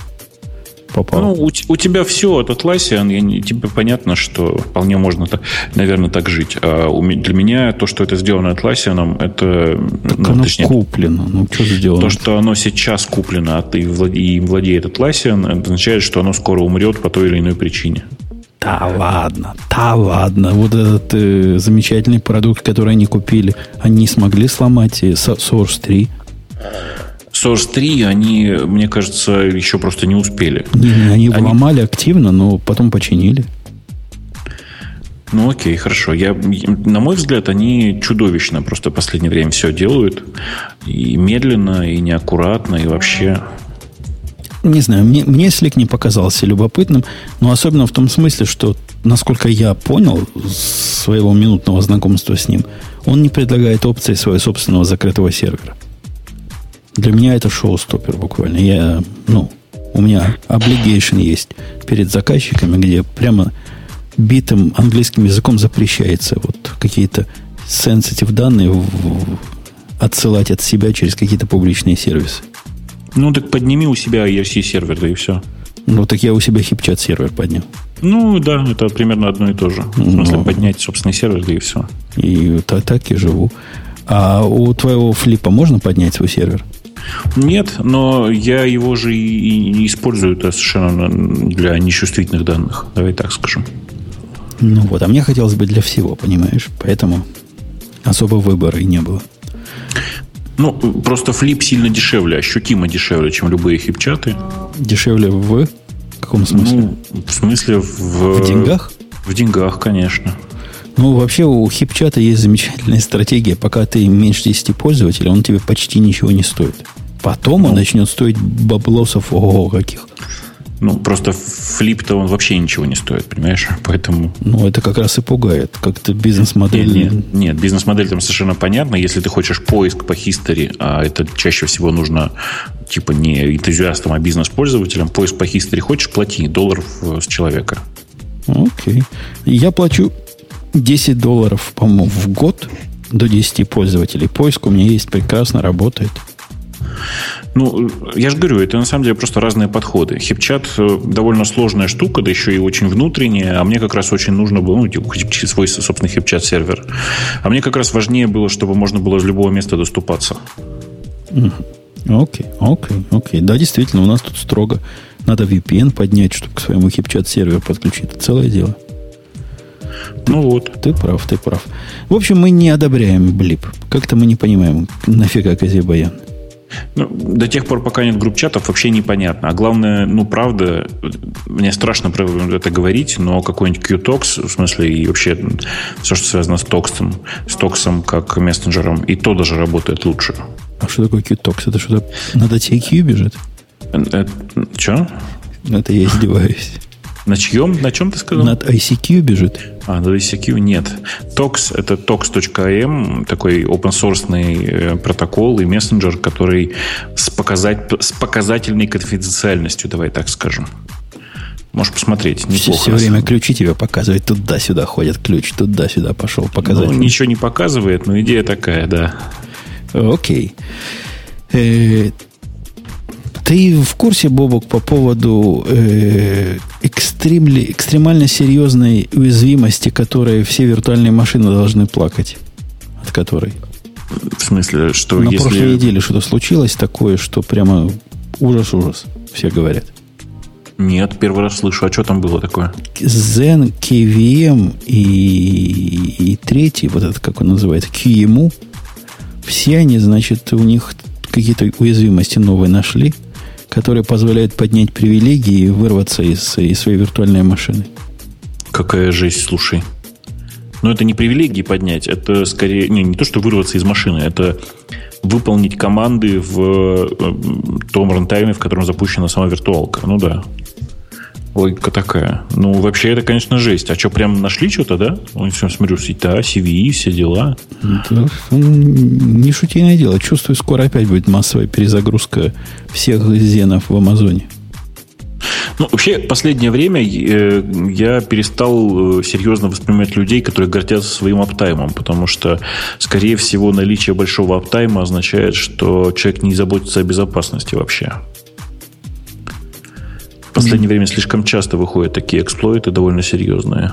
попал. Ну, у, у тебя все от Atlassian, я, тебе понятно, что вполне можно, так, наверное, так жить. А у, для меня то, что это сделано Atlassian, это... Так ну, оно точнее, куплено. Ну, что сделано? То, что оно сейчас куплено, а ты и владеет Atlassian, это означает, что оно скоро умрет по той или иной причине. Да ладно, да ладно. Вот этот э, замечательный продукт, который они купили, они смогли сломать и Source 3. Source 3 они, мне кажется, еще просто не успели. Не, они, они ломали активно, но потом починили. Ну окей, хорошо. Я, на мой взгляд, они чудовищно просто в последнее время все делают. И медленно, и неаккуратно, и вообще... Не знаю, мне, мне Slack не показался любопытным, но особенно в том смысле, что, насколько я понял своего минутного знакомства с ним, он не предлагает опции своего собственного закрытого сервера. Для меня это шоу-стоппер буквально. Я, ну, у меня obligation есть перед заказчиками, где прямо битым английским языком запрещается вот какие-то sensitive данные в, в, отсылать от себя через какие-то публичные сервисы. Ну, так подними у себя ERC сервер, да и все. Ну, так я у себя хипчат сервер поднял. Ну, да, это примерно одно и то же. В смысле, Но... поднять собственный сервер, да и все. И так, так и живу. А у твоего флипа можно поднять свой сервер? Нет, но я его же и не использую это совершенно для нечувствительных данных. Давай так скажем. Ну вот, а мне хотелось бы для всего, понимаешь? Поэтому особо выбора и не было. Ну, просто флип сильно дешевле, ощутимо дешевле, чем любые хипчаты. Дешевле в каком смысле? Ну, в смысле в... В деньгах? В деньгах, конечно. Ну, вообще у хипчата есть замечательная стратегия. Пока ты меньше 10 пользователей, он тебе почти ничего не стоит. Потом он ну. начнет стоить баблосов ого каких. Ну, просто флип-то он вообще ничего не стоит, понимаешь? Поэтому... Ну, это как раз и пугает. Как-то бизнес-модель... Нет, нет, нет бизнес-модель там совершенно понятна. Если ты хочешь поиск по history, а это чаще всего нужно типа не энтузиастам, а бизнес-пользователям, поиск по history хочешь, плати долларов с человека. Окей. Я плачу 10 долларов, по-моему, в год до 10 пользователей. Поиск у меня есть, прекрасно работает. Ну, я же говорю, это на самом деле просто разные подходы. Хипчат э, довольно сложная штука, да еще и очень внутренняя, а мне как раз очень нужно было, ну, типа, свой собственный хипчат сервер. А мне как раз важнее было, чтобы можно было из любого места доступаться. Окей, окей, окей. Да, действительно, у нас тут строго. Надо VPN поднять, чтобы к своему хипчат серверу подключить. Это целое дело. Ну вот. Ты прав, ты прав. В общем, мы не одобряем блип. Как-то мы не понимаем, нафига Казибаян. Ну, до тех пор, пока нет групп-чатов, вообще непонятно. А главное, ну, правда, мне страшно про это говорить, но какой-нибудь QTox, в смысле, и вообще все, что связано с токсом, с токсом как мессенджером, и то даже работает лучше. А что такое QTox? Это что-то на DTQ бежит? Это, что? Это я издеваюсь. На чьем? На чем ты сказал? Над ICQ бежит. А, над ICQ нет. TOX — это tox.am, такой open source э, протокол и мессенджер, который с, показать, с показательной конфиденциальностью, давай так скажем. Можешь посмотреть. Все, все время ключи тебе показывают. Туда-сюда ходят ключ. Туда-сюда пошел показать. Ну, ничего не показывает, но идея такая, да. Окей. Э, ты в курсе, Бобок, по поводу э, экстремли, экстремально серьезной уязвимости, которой все виртуальные машины должны плакать? От которой? В смысле, что На если... прошлой неделе что-то случилось такое, что прямо ужас-ужас, все говорят. Нет, первый раз слышу. А что там было такое? Zen, KVM и, и третий, вот этот, как он называется, QEMU, все они, значит, у них какие-то уязвимости новые нашли – которые позволяют поднять привилегии и вырваться из, из своей виртуальной машины. Какая жесть, слушай. Но это не привилегии поднять, это скорее не, не то, что вырваться из машины, это выполнить команды в э, том рантайме, в котором запущена сама виртуалка. Ну да. Логика такая. Ну, вообще, это, конечно, жесть. А что, прям нашли что-то, да? Он все, смотрю, да, CVE, все дела. Да, не шутейное дело. Чувствую, скоро опять будет массовая перезагрузка всех зенов в Амазоне. Ну, вообще, последнее время э, я перестал э, серьезно воспринимать людей, которые гордятся своим аптаймом, потому что, скорее всего, наличие большого аптайма означает, что человек не заботится о безопасности вообще. В последнее время слишком часто выходят такие эксплойты довольно серьезные.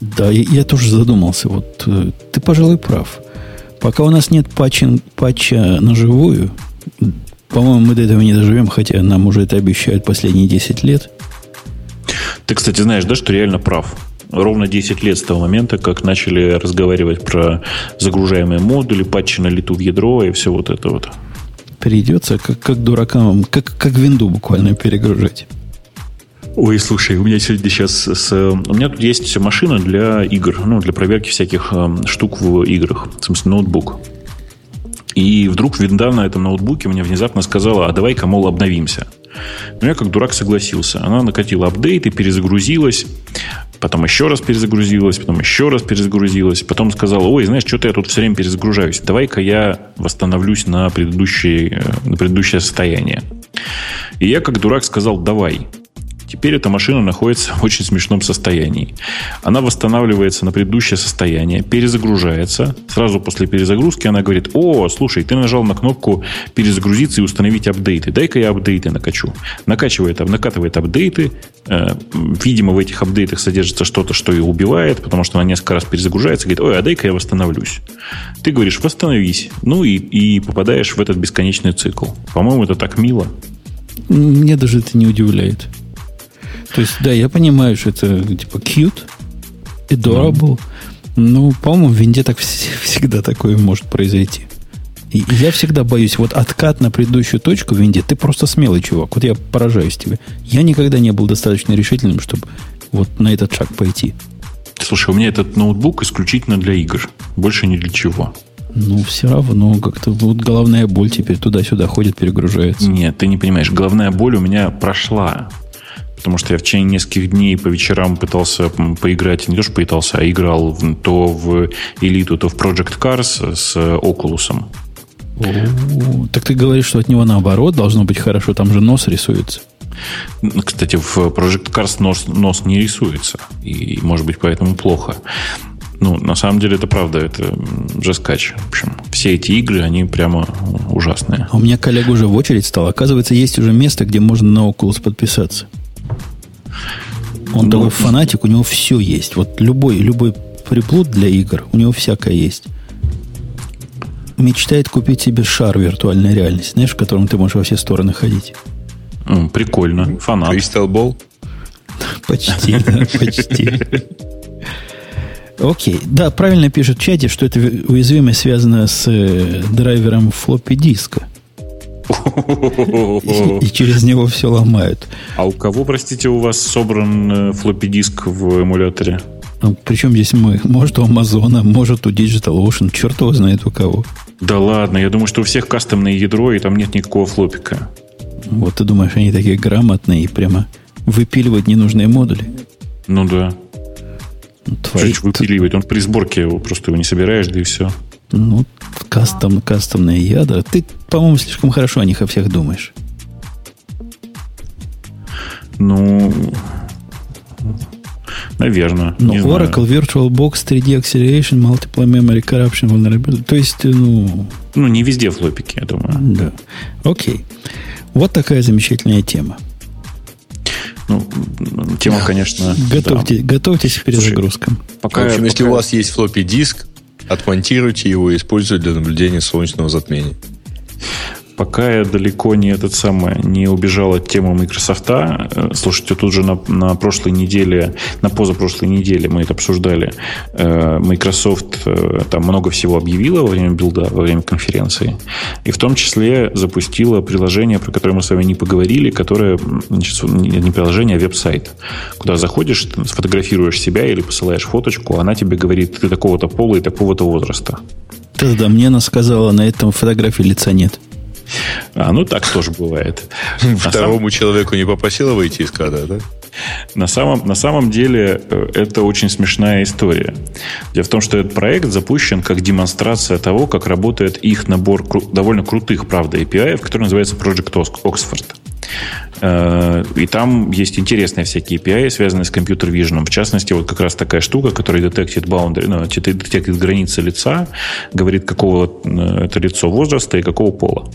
Да, я, я тоже задумался. Вот э, ты, пожалуй, прав. Пока у нас нет патча, патча на живую, по-моему, мы до этого не доживем, хотя нам уже это обещают последние 10 лет. Ты, кстати, знаешь, да, что реально прав. Ровно 10 лет с того момента, как начали разговаривать про загружаемые модули, патчи на лету в ядро и все вот это вот. Придется, как, как дуракам, как, как винду буквально перегружать. Ой, слушай, у меня сегодня сейчас... С, у меня тут есть машина для игр, ну, для проверки всяких э, штук в играх. В смысле, ноутбук. И вдруг винда на этом ноутбуке мне внезапно сказала, а давай-ка, мол, обновимся. Ну, я как дурак согласился. Она накатила апдейт и перезагрузилась. Потом еще раз перезагрузилась, потом еще раз перезагрузилась. Потом сказала, ой, знаешь, что-то я тут все время перезагружаюсь. Давай-ка я восстановлюсь на предыдущее, на предыдущее состояние. И я как дурак сказал, давай. Теперь эта машина находится в очень смешном состоянии. Она восстанавливается на предыдущее состояние, перезагружается. Сразу после перезагрузки она говорит, о, слушай, ты нажал на кнопку перезагрузиться и установить апдейты. Дай-ка я апдейты накачу. Накачивает, накатывает апдейты. Э, видимо, в этих апдейтах содержится что-то, что ее убивает, потому что она несколько раз перезагружается говорит, ой, а дай-ка я восстановлюсь. Ты говоришь, восстановись. Ну и, и попадаешь в этот бесконечный цикл. По-моему, это так мило. Мне даже это не удивляет. То есть, да, я понимаю, что это типа cute, adorable. Ну, по-моему, в винде так всегда такое может произойти. И я всегда боюсь, вот откат на предыдущую точку в винде, ты просто смелый чувак. Вот я поражаюсь тебе. Я никогда не был достаточно решительным, чтобы вот на этот шаг пойти. Слушай, у меня этот ноутбук исключительно для игр. Больше ни для чего. Ну, все равно как-то вот головная боль теперь туда-сюда ходит, перегружается. Нет, ты не понимаешь. Головная боль у меня прошла. Потому что я в течение нескольких дней по вечерам пытался поиграть, не то что пытался, а играл то в Элиту, то в Project Cars с Oculus. Так ты говоришь, что от него наоборот должно быть хорошо, там же нос рисуется. Кстати, в Project Cars нос, нос не рисуется. И, может быть, поэтому плохо. Ну, на самом деле, это правда, это жескач. В общем, все эти игры, они прямо ужасные. А у меня коллега уже в очередь стал. Оказывается, есть уже место, где можно на Oculus подписаться. Он ну, такой фанатик, у него все есть. Вот любой, любой приплод для игр, у него всякое есть. Мечтает купить себе шар виртуальной реальности, знаешь, в котором ты можешь во все стороны ходить. Прикольно. Фанат. Crystal Ball? Почти, да, почти. Окей. Да, правильно пишут в чате, что эта уязвимость связана с э, драйвером флоппи диска. И, через него все ломают. А у кого, простите, у вас собран флоппи диск в эмуляторе? Ну, причем здесь мы? Может, у Амазона, может, у Digital Ocean, черт его знает у кого. Да ладно, я думаю, что у всех кастомное ядро, и там нет никакого флопика. Вот ты думаешь, они такие грамотные и прямо выпиливают ненужные модули? Ну да. Ну, твои... выпиливать? Он при сборке просто его не собираешь, да и все. Ну, кастом, кастомные ядра. Ты, по-моему, слишком хорошо о них о всех думаешь. Ну, наверное. Ну, Oracle, знаю. VirtualBox, 3D Acceleration, Multiple Memory Corruption, Vulnerability. То есть, ну... Ну, не везде флопики, я думаю. Да. Окей. Вот такая замечательная тема. Ну, тема, конечно... Готовьте, да. Готовьтесь к перезагрузкам. Пока, в общем, пока... если у вас есть флоппи диск, отмонтируйте его и используйте для наблюдения солнечного затмения пока я далеко не этот самый, не убежал от темы Microsoft. Э, слушайте, тут же на, на прошлой неделе, на позапрошлой неделе мы это обсуждали. Э, Microsoft э, там много всего объявила во время билда, во время конференции. И в том числе запустила приложение, про которое мы с вами не поговорили, которое, значит, не приложение, а веб-сайт. Куда заходишь, сфотографируешь себя или посылаешь фоточку, она тебе говорит, ты такого-то пола и такого-то возраста. Да-да, мне она сказала, на этом фотографии лица нет. А, ну, так тоже бывает. Второму человеку не попросила выйти из кадра, да? На самом, на самом деле э, это очень смешная история. Дело в том, что этот проект запущен как демонстрация того, как работает их набор кру- довольно крутых, правда, API, который называется Project Oxford. Э, и там есть интересные всякие API, связанные с компьютер vision. В частности, вот как раз такая штука, которая детектит boundary, ну, детектит границы лица, говорит, какого э, это лицо возраста и какого пола.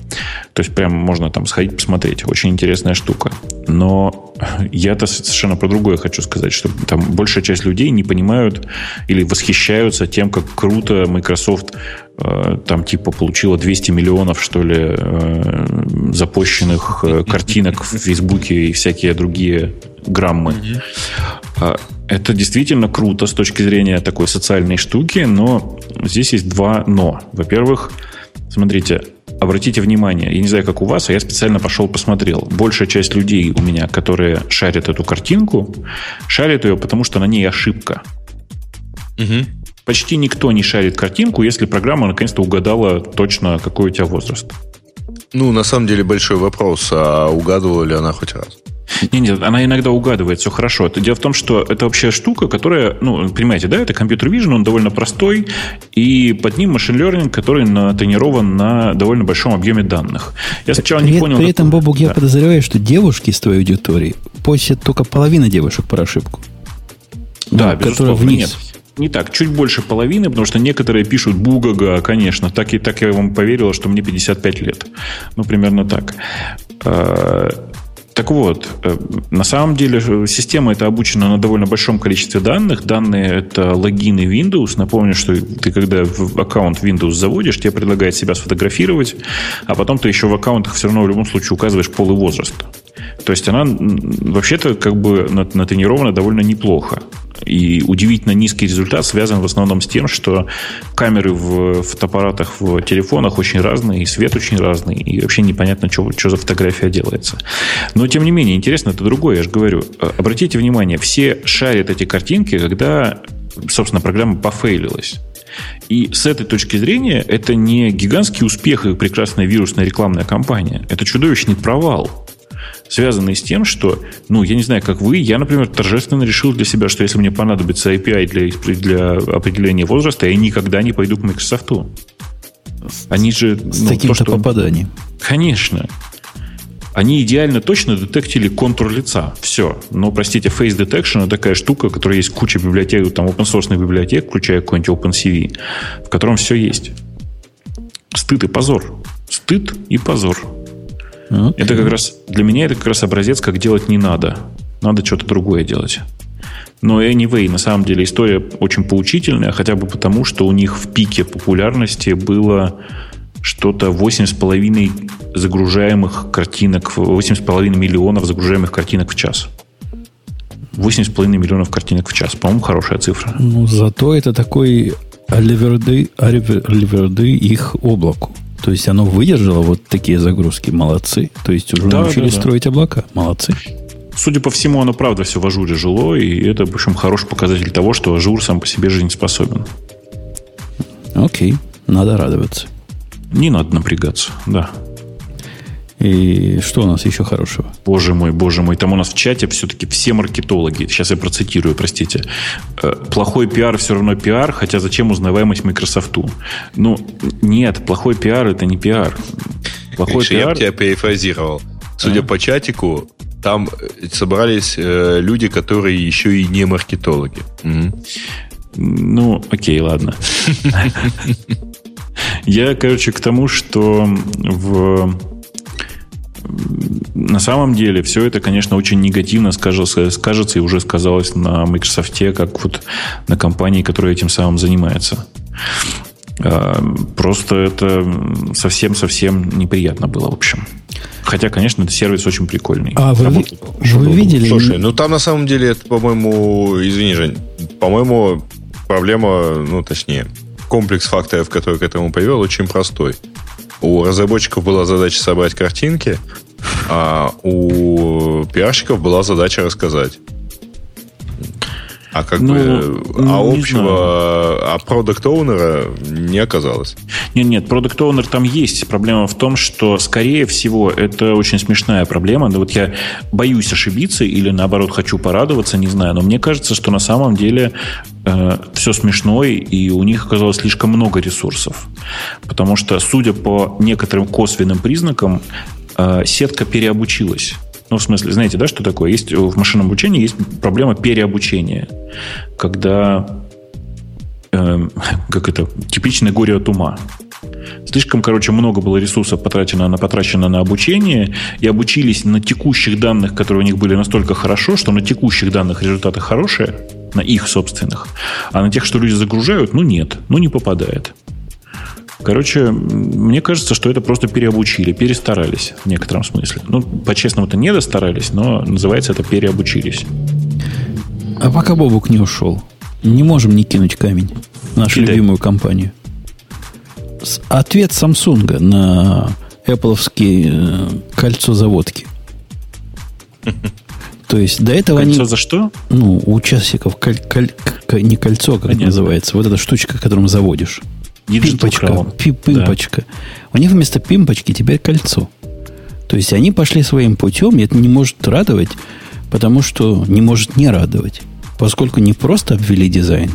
То есть прям можно там сходить посмотреть. Очень интересная штука. Но я-то совершенно про другое хочу сказать, что там большая часть людей не понимают или восхищаются тем, как круто Microsoft Э, там типа получила 200 миллионов, что ли, э, запущенных э, картинок в Фейсбуке и всякие другие граммы. А, это действительно круто с точки зрения такой социальной штуки, но здесь есть два но. Во-первых, смотрите, обратите внимание, я не знаю, как у вас, а я специально пошел посмотрел. Большая часть людей у меня, которые шарят эту картинку, шарят ее, потому что на ней ошибка. Угу. Почти никто не шарит картинку, если программа наконец-то угадала точно, какой у тебя возраст. Ну, на самом деле большой вопрос, а угадывала ли она хоть раз? Нет, нет, она иногда угадывает, все хорошо. Это дело в том, что это вообще штука, которая, ну, понимаете, да, это компьютер vision, он довольно простой, и под ним машин learning, который натренирован на довольно большом объеме данных. Я сначала при, не понял... При этом, Бобук, да. я подозреваю, что девушки из твоей аудитории постят только половина девушек по ошибку. Да, ну, безусловно, вниз. нет не так, чуть больше половины, потому что некоторые пишут бугага, конечно, так и так я вам поверила, что мне 55 лет. Ну, примерно так. Так вот, э, на самом деле система это обучена на довольно большом количестве данных. Данные это логины Windows. Напомню, что ты когда в аккаунт Windows заводишь, тебе предлагает себя сфотографировать, а потом ты еще в аккаунтах все равно в любом случае указываешь пол и возраст. То есть она вообще-то как бы натренирована довольно неплохо. И удивительно низкий результат связан в основном с тем, что камеры в фотоаппаратах в телефонах очень разные, и свет очень разный, и вообще непонятно, что, что за фотография делается. Но, тем не менее, интересно это другое, я же говорю. Э, обратите внимание, все шарят эти картинки, когда, собственно, программа пофейлилась. И с этой точки зрения это не гигантский успех и прекрасная вирусная рекламная кампания. Это чудовищный провал связанные с тем, что, ну, я не знаю, как вы, я, например, торжественно решил для себя, что если мне понадобится API для, для определения возраста, я никогда не пойду к Microsoft. Они же... С ну, таким-то что... попаданием. Конечно. Они идеально точно детектили контур лица. Все. Но, простите, Face Detection это такая штука, которая есть куча библиотек, там open source библиотек, включая какой-нибудь OpenCV, в котором все есть. Стыд и позор. Стыд и позор. Okay. Это как раз для меня это как раз образец, как делать не надо. Надо что-то другое делать. Но anyway, на самом деле история очень поучительная, хотя бы потому, что у них в пике популярности было что-то 8,5 загружаемых картинок, 8,5 миллионов загружаемых картинок в час. 8,5 миллионов картинок в час. По-моему, хорошая цифра. Ну, зато это такой аллаверды, аллаверды их облаку. То есть оно выдержало вот такие загрузки. Молодцы. То есть уже да, научились да, да. строить облака. Молодцы. Судя по всему, оно правда все в Azure жило, и это, в общем, хороший показатель того, что Azure сам по себе жизнеспособен. Окей, надо радоваться. Не надо напрягаться, да. И что у нас еще хорошего? Боже мой, боже мой, там у нас в чате все-таки все маркетологи. Сейчас я процитирую, простите. «Э, плохой пиар все равно пиар, хотя зачем узнаваемость Microsoft? Ну, нет, плохой пиар это не пиар. Плохой Видишь, пиар... Я тебя перефразировал. Судя а? по чатику, там э, собрались э, люди, которые еще и не маркетологи. Угу. Ну, окей, ладно. Я, короче, к тому, что в на самом деле все это, конечно, очень негативно скажется, скажется и уже сказалось на Microsoft, как вот на компании, которая этим самым занимается. А, просто это совсем-совсем неприятно было, в общем. Хотя, конечно, это сервис очень прикольный. А вы, Работает, вы видели? Слушай, ну там на самом деле это, по-моему, извини, Жень, по-моему, проблема, ну, точнее, комплекс факторов, который к этому привел, очень простой. У разработчиков была задача собрать картинки, а у пиарщиков была задача рассказать. А как ну, бы, ну, а общего, знаю. а продукт оунера не оказалось. Нет, нет, продукт оунер там есть. Проблема в том, что, скорее всего, это очень смешная проблема. Но вот я боюсь ошибиться или, наоборот, хочу порадоваться, не знаю. Но мне кажется, что на самом деле э, все смешно, и у них оказалось слишком много ресурсов. Потому что, судя по некоторым косвенным признакам, э, сетка переобучилась. Ну, в смысле, знаете, да, что такое? Есть в машинном обучении есть проблема переобучения. Когда э, как это, типичное горе от ума. Слишком, короче, много было ресурсов потрачено на, потрачено на обучение, и обучились на текущих данных, которые у них были настолько хорошо, что на текущих данных результаты хорошие, на их собственных, а на тех, что люди загружают, ну нет, ну не попадает. Короче, мне кажется, что это просто переобучили, перестарались в некотором смысле. Ну, по-честному-то не достарались, но называется это переобучились. А пока Бобук не ушел, не можем не кинуть камень в нашу Кидай. любимую компанию. Ответ Samsung на Apple э, кольцо заводки. То есть до этого кольцо они... за что? Ну, у часиков коль, коль, не кольцо, как Понятно. называется, вот эта штучка, которым заводишь. Пимпочка. Пимпочка. Да. У них вместо пимпочки теперь кольцо. То есть они пошли своим путем, и это не может радовать, потому что не может не радовать. Поскольку не просто обвели дизайн.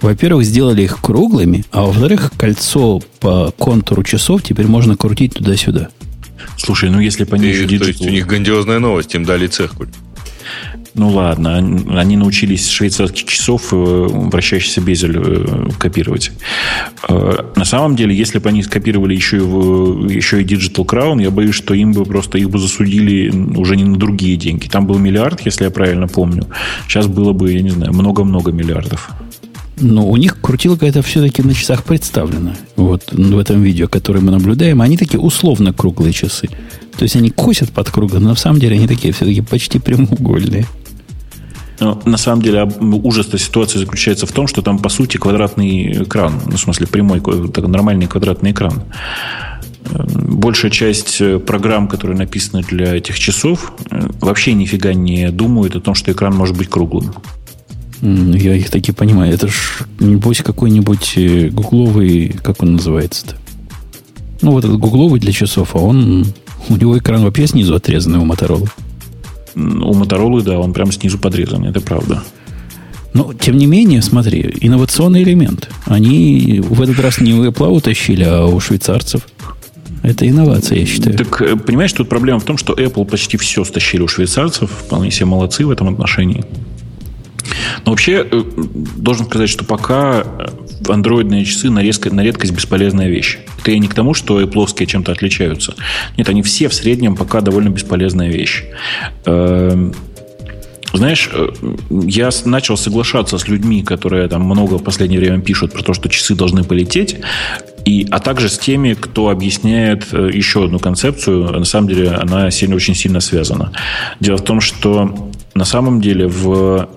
Во-первых, сделали их круглыми, а во-вторых, кольцо по контуру часов теперь можно крутить туда-сюда. Слушай, ну если по ней... То есть у них грандиозная новость, им дали циркуль. Ну ладно, они научились швейцарских часов э, вращающийся безель э, копировать. Э, на самом деле, если бы они скопировали еще и, еще и Digital Crown, я боюсь, что им бы просто их бы засудили уже не на другие деньги. Там был миллиард, если я правильно помню. Сейчас было бы, я не знаю, много-много миллиардов. Но у них крутилка это все-таки на часах представлена. Вот в этом видео, которое мы наблюдаем, они такие условно круглые часы. То есть они косят под кругом, но на самом деле они такие все-таки почти прямоугольные. Но на самом деле ужас этой ситуации заключается в том, что там, по сути, квадратный экран. Ну, в смысле, прямой, так, нормальный квадратный экран. Эм, большая часть э, программ, которые написаны для этих часов, э, вообще нифига не думают о том, что экран может быть круглым. Я их таки понимаю. Это ж, небось, какой-нибудь э, гугловый, как он называется-то? Ну, вот этот гугловый для часов, а он, у него экран вообще снизу отрезанный у Моторолы. У Моторолы, да, он прям снизу подрезан, это правда. Но, тем не менее, смотри, инновационный элемент. Они в этот раз не у Apple утащили, а у швейцарцев. Это инновация, я считаю. Так, э, понимаешь, тут проблема в том, что Apple почти все стащили у швейцарцев. Вполне себе молодцы в этом отношении. Но вообще, э, должен сказать, что пока андроидные часы на, резко, на редкость бесполезная вещь. Это я не к тому, что плоские чем-то отличаются. Нет, они все в среднем пока довольно бесполезная вещь. Эм, знаешь, э, я начал соглашаться с людьми, которые там много в последнее время пишут про то, что часы должны полететь, и, а также с теми, кто объясняет э, еще одну концепцию. На самом деле она сильно, очень сильно связана. Дело в том, что на самом деле в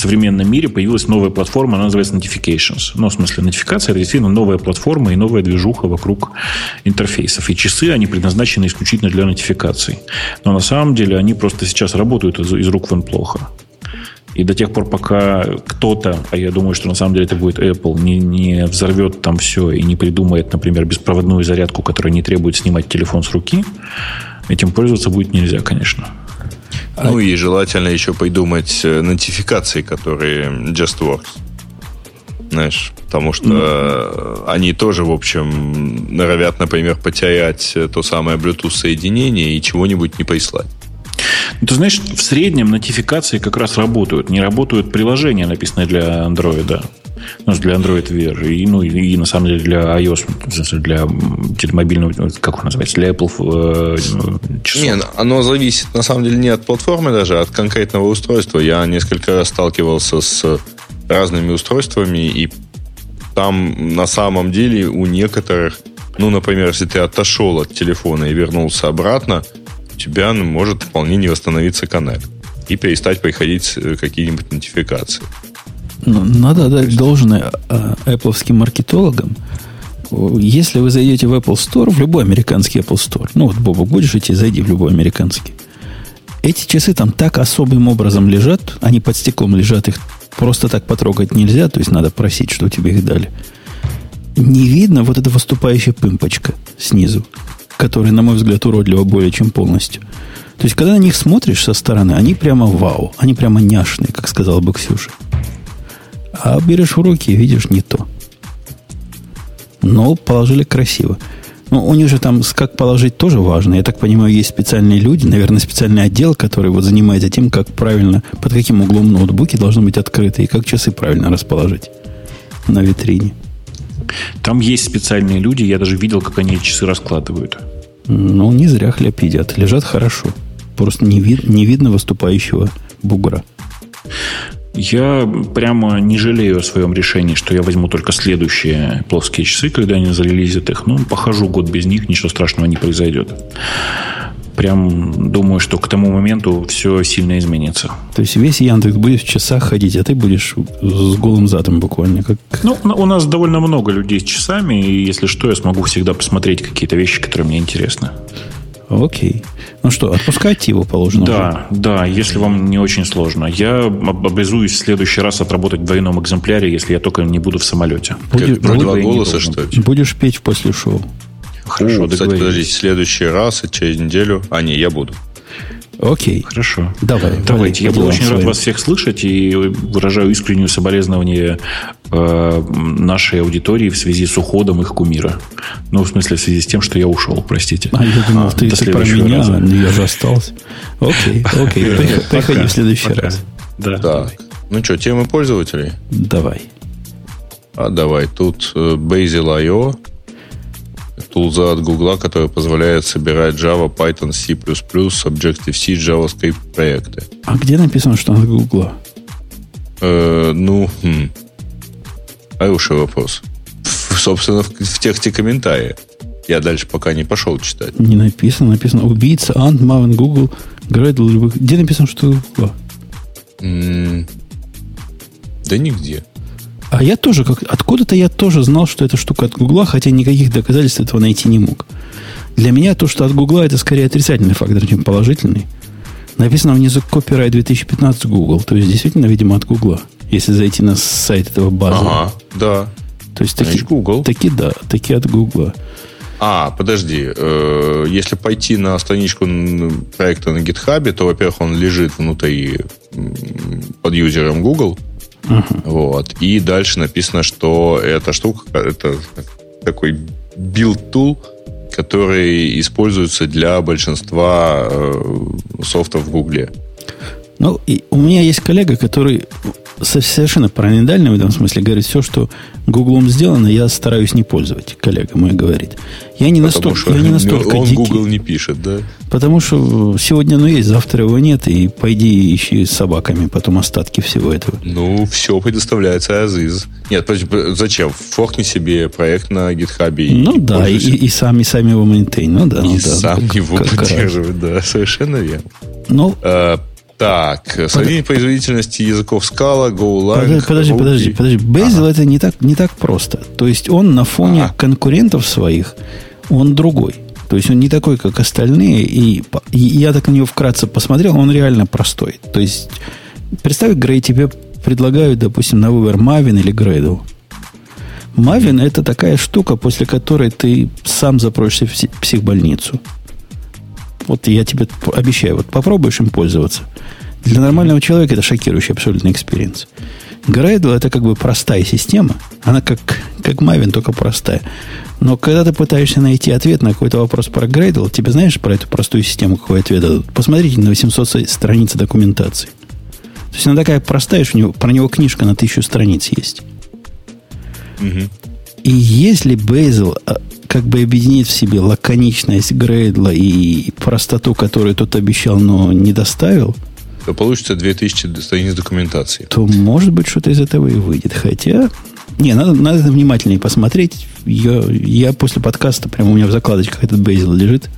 современном мире появилась новая платформа, она называется Notifications. Ну, в смысле, нотификация – это действительно новая платформа и новая движуха вокруг интерфейсов. И часы, они предназначены исключительно для нотификаций. Но на самом деле они просто сейчас работают из, из рук вон плохо. И до тех пор, пока кто-то, а я думаю, что на самом деле это будет Apple, не, не взорвет там все и не придумает, например, беспроводную зарядку, которая не требует снимать телефон с руки, этим пользоваться будет нельзя, конечно. Ну и желательно еще придумать э, нотификации, которые just works. Знаешь, потому что mm. они тоже, в общем, норовят, например, потерять э, то самое Bluetooth соединение и чего-нибудь не прислать. Ты знаешь, в среднем нотификации как раз работают. Не работают приложения, написанные для Android ну, для Android Wear, и, ну, и, и на самом деле для iOS, для мобильного, как он называется, для Apple э, часов. Нет, оно зависит, на самом деле, не от платформы даже, а от конкретного устройства. Я несколько раз сталкивался с разными устройствами, и там на самом деле у некоторых, ну, например, если ты отошел от телефона и вернулся обратно, у тебя ну, может вполне не восстановиться коннект и перестать приходить э, какие-нибудь нотификации. Ну, надо дать должное а, Apple маркетологам. Если вы зайдете в Apple Store, в любой американский Apple Store, ну вот, Бобок, будешь идти, зайди в любой американский. Эти часы там так особым образом лежат, они под стеклом лежат, их просто так потрогать нельзя, то есть надо просить, что тебе их дали. Не видно вот эта выступающая пымпочка снизу, которая, на мой взгляд, уродлива более чем полностью. То есть, когда на них смотришь со стороны, они прямо вау, они прямо няшные, как сказала бы Ксюша. А берешь в руки и видишь не то. Но положили красиво. Ну, у них же там как положить тоже важно. Я так понимаю, есть специальные люди, наверное, специальный отдел, который вот занимается тем, как правильно, под каким углом ноутбуки должны быть открыты и как часы правильно расположить на витрине. Там есть специальные люди, я даже видел, как они часы раскладывают. Ну, не зря хлеб едят. Лежат хорошо. Просто не, вид, не видно выступающего бугра. Я прямо не жалею о своем решении, что я возьму только следующие плоские часы, когда они залилизят их. Ну, похожу год без них, ничего страшного не произойдет. Прям думаю, что к тому моменту все сильно изменится. То есть весь Яндекс будет в часах ходить, а ты будешь с голым задом буквально. Как... Ну, у нас довольно много людей с часами, и если что, я смогу всегда посмотреть какие-то вещи, которые мне интересны. Окей. Ну что, отпускать его положено? Да, уже? да, если вам не очень сложно. Я обязуюсь в следующий раз отработать в двойном экземпляре, если я только не буду в самолете. Будешь, про два голоса, что ли? Будешь петь после шоу. Хорошо, О, кстати, подождите, следующий раз, через неделю... А, не, я буду. Окей. Хорошо. Давай. Давайте. Я был очень рад вас всех слышать и выражаю искреннюю соболезнование э, нашей аудитории в связи с уходом их кумира. Ну, в смысле, в связи с тем, что я ушел, простите. А, я думал, а, ты, ты про меня, раза. но я же остался. Окей, окей. Приходи в следующий раз. Да. Так. Ну что, темы пользователей? Давай. А давай. Тут э, Bazel.io тулза от Гугла, которая позволяет собирать Java, Python, C++, Objective-C, JavaScript проекты. А где написано, что от Гугла? Э, ну, хм. Хороший вопрос. В, собственно, в, в тексте комментария. Я дальше пока не пошел читать. Не написано. Написано убийца, Ант, Мавин, Google, Грейдл. Где написано, что Гугла? да нигде. А я тоже, как, откуда-то я тоже знал, что эта штука от Гугла, хотя никаких доказательств этого найти не мог. Для меня то, что от Гугла, это скорее отрицательный фактор, чем положительный. Написано внизу Copyright 2015 Google. То есть, действительно, видимо, от Гугла. Если зайти на сайт этого базы. Ага, да. То есть, таки, Google. таки да, таки от Гугла. А, подожди. Э, если пойти на страничку проекта на GitHub, то, во-первых, он лежит внутри под юзером Google. Uh-huh. Вот. И дальше написано, что эта штука, это такой build tool, который используется для большинства э, софтов в Гугле. Ну, и у меня есть коллега, который совершенно параноидальный в этом смысле говорит, все, что Гуглом сделано, я стараюсь не пользовать, коллега мой говорит. Я не Потому настолько, я не настолько он дикий. Google не пишет, да? Потому что сегодня оно есть, завтра его нет, и пойди ищи с собаками потом остатки всего этого. Ну, все предоставляется Азиз. Нет, зачем? Форкни себе проект на гитхабе. Ну и да, и, и, и сам его мейнтейн. Ну да, и ну, да. сам его поддерживает, да, совершенно верно. Ну, а, так, сравнение Под... производительности языков Scala, GoLang. Подожди, подожди, подожди. Bazel ага. это не так, не так просто. То есть он на фоне ага. конкурентов своих, он другой. То есть он не такой, как остальные. И, и я так на него вкратце посмотрел, он реально простой. То есть, представь, Грей, тебе предлагают, допустим, на выбор Maven или Gradle. Maven это такая штука, после которой ты сам запросишься в психбольницу. Вот я тебе обещаю, вот попробуешь им пользоваться. Для нормального человека это шокирующий абсолютный experience. Gradle это как бы простая система. Она как, как Maven, только простая. Но когда ты пытаешься найти ответ на какой-то вопрос про Gradle, тебе знаешь про эту простую систему какой ответ дадут? Посмотрите на 800 страниц документации. То есть она такая простая, что у него, про него книжка на тысячу страниц есть. Угу. И если Bazel как бы объединит в себе лаконичность Грейдла и простоту, которую тот обещал, но не доставил, то получится 2000 страниц документации. То, может быть, что-то из этого и выйдет. Хотя, не, надо, надо внимательнее посмотреть. Я, я после подкаста, прямо у меня в закладочках этот Bazel лежит,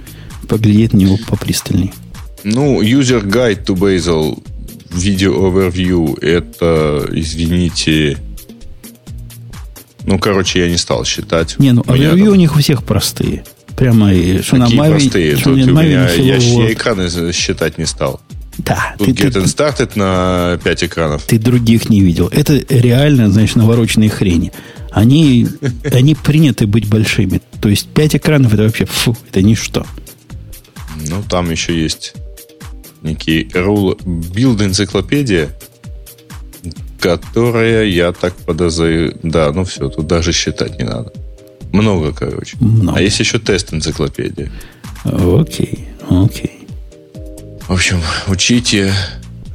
поглядеть на него попристальней. Ну, user guide to Bazel, video overview, это, извините, ну, короче, я не стал считать. Не, ну, overview у них у всех простые. Прямо и Mavi, простые? Тут у меня, я, я экраны считать не стал. Да. Тут ты, Get ты, Started на 5 экранов. Ты других не видел. Это реально, значит, навороченные хрени. Они, они приняты быть большими. То есть 5 экранов это вообще, фу, это ничто. Ну, там еще есть некий rule build энциклопедия, которая, я так подозреваю... Да, ну все, тут даже считать не надо. Много, короче. Много. А есть еще тест энциклопедии. Окей, окей. В общем, учите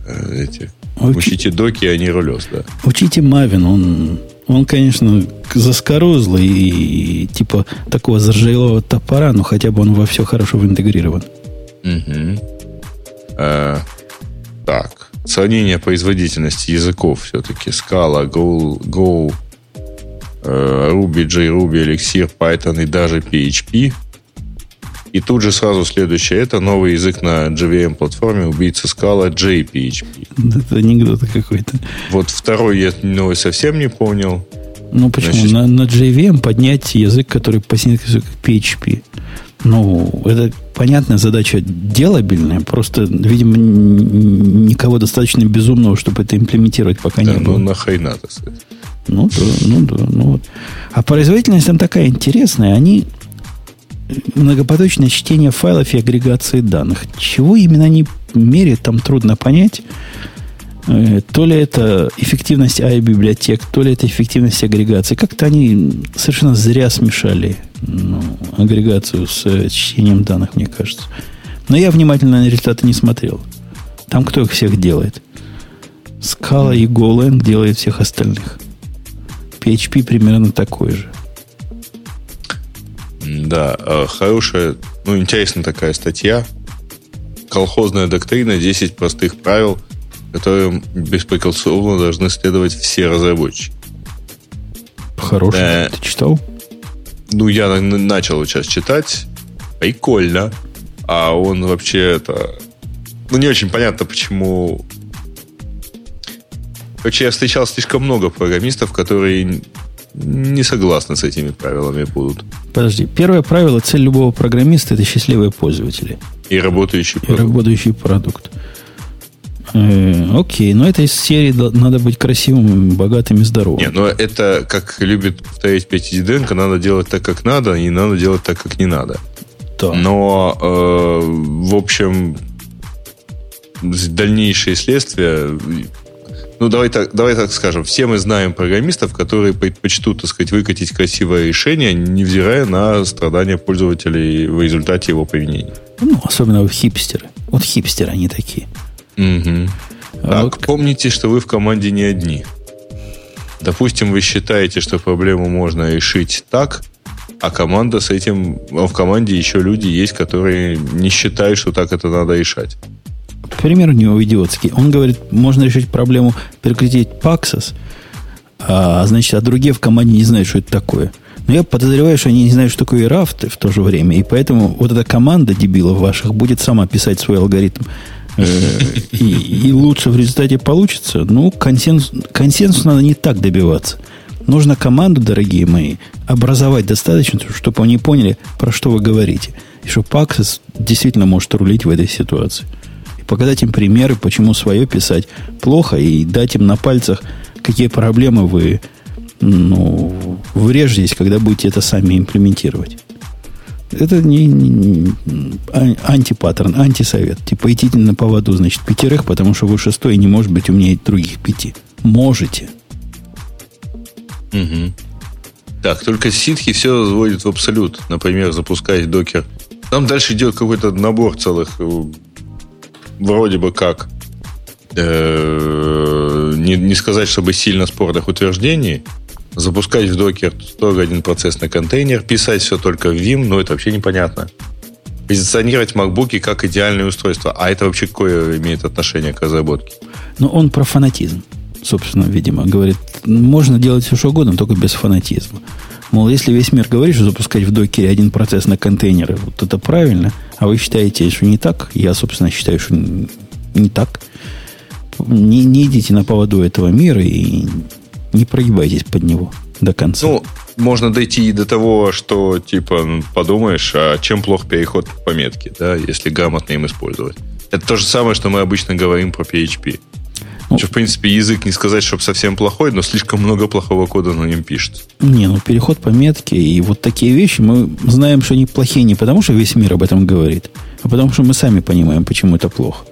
э, эти, Учи- учите доки, а не рулез, да. Учите Мавин, он, он, конечно, заскорузлый и типа такого заржавелого топора, но хотя бы он во все хорошо интегрирован. Мгм. Э, так, сравнение производительности языков все-таки. Scala, Go, Go э, Ruby, JRuby, Elixir, Python и даже PHP. И тут же сразу следующее. Это новый язык на JVM-платформе убийца Scala JPHP. Это анекдот какой-то. Вот второй я новый совсем не понял. Ну почему? Значит- На, на JVM поднять язык, который по синтаксису как PHP. Ну, это понятная задача делабельная, просто, видимо, никого достаточно безумного, чтобы это имплементировать, пока Да, не ну было. нахрена, так сказать. Ну да, ну да, ну вот. А производительность там такая интересная. Они многопоточное чтение файлов и агрегации данных. Чего именно они меряют, там трудно понять. Э, То ли это эффективность AI-библиотек, то ли это эффективность агрегации. Как-то они совершенно зря смешали ну, агрегацию с э, чтением данных, мне кажется. Но я внимательно на результаты не смотрел. Там кто их всех делает? Scala и Golang делает всех остальных. PHP примерно такой же. Да, э, хорошая, ну, интересная такая статья. Колхозная доктрина 10 простых правил, которым беспрекословно должны следовать все разработчики. Хороший. Да. Ты читал? Ну, я на- начал сейчас читать. Прикольно. А он вообще это... Ну, не очень понятно, почему... Короче, я встречал слишком много программистов, которые не согласны с этими правилами будут. Подожди. Первое правило, цель любого программиста – это счастливые пользователи И работающий и продукт. работающий продукт. Окей, но это из серии надо быть красивым, богатым и здоровым. Не, но это, как любит повторять Петя Диденко, надо делать так, как надо, и надо делать так, как не надо. Да. Но, э, в общем, дальнейшие следствия... Ну, давай так, давай так скажем. Все мы знаем программистов, которые предпочтут, так сказать, выкатить красивое решение, невзирая на страдания пользователей в результате его применения. Ну, особенно хипстеры. Вот хипстеры они такие. А Так, помните, что вы в команде не одни. Допустим, вы считаете, что проблему можно решить так, а команда с этим, а в команде еще люди есть, которые не считают, что так это надо решать. Пример у него идиотский. Он говорит, можно решить проблему прекратить Paxos, а, значит, а другие в команде не знают, что это такое. Но я подозреваю, что они не знают, что такое и рафты в то же время. И поэтому вот эта команда дебилов ваших будет сама писать свой алгоритм. Э, И, лучше в результате получится. Ну, консенсус, консенсус надо не так добиваться. Нужно команду, дорогие мои, образовать достаточно, чтобы они поняли, про что вы говорите. И что Paxos действительно может рулить в этой ситуации и показать им примеры, почему свое писать плохо, и дать им на пальцах, какие проблемы вы ну, врежетесь, когда будете это сами имплементировать. Это не, не- не- антипаттерн, антисовет. Типа идите на поводу, значит, пятерых, потому что вы шестой не может быть умнее других пяти. Можете. Мгм. Так, только ситхи все заводит в абсолют. Например, запускать докер. Там дальше идет какой-то набор целых, э, вроде бы как, э, не, не сказать, чтобы сильно спорных утверждений. Запускать в докер строго один процесс на контейнер, писать все только в Vim, но это вообще непонятно. Позиционировать макбуки как идеальное устройство. А это вообще какое имеет отношение к разработке? Но он про фанатизм, собственно, видимо. Говорит, можно делать все, что угодно, только без фанатизма. Мол, если весь мир говорит, что запускать в докере один процесс на контейнеры, вот это правильно, а вы считаете, что не так, я, собственно, считаю, что не так. Не, не идите на поводу этого мира и не прогибайтесь под него до конца. Ну, можно дойти и до того, что, типа, ну, подумаешь, а чем плох переход по метке, да, если грамотно им использовать. Это то же самое, что мы обычно говорим про PHP. Ну. Что, в принципе, язык не сказать, чтобы совсем плохой, но слишком много плохого кода на нем пишется. Не, ну переход по метке и вот такие вещи мы знаем, что они плохие не потому, что весь мир об этом говорит, а потому что мы сами понимаем, почему это плохо.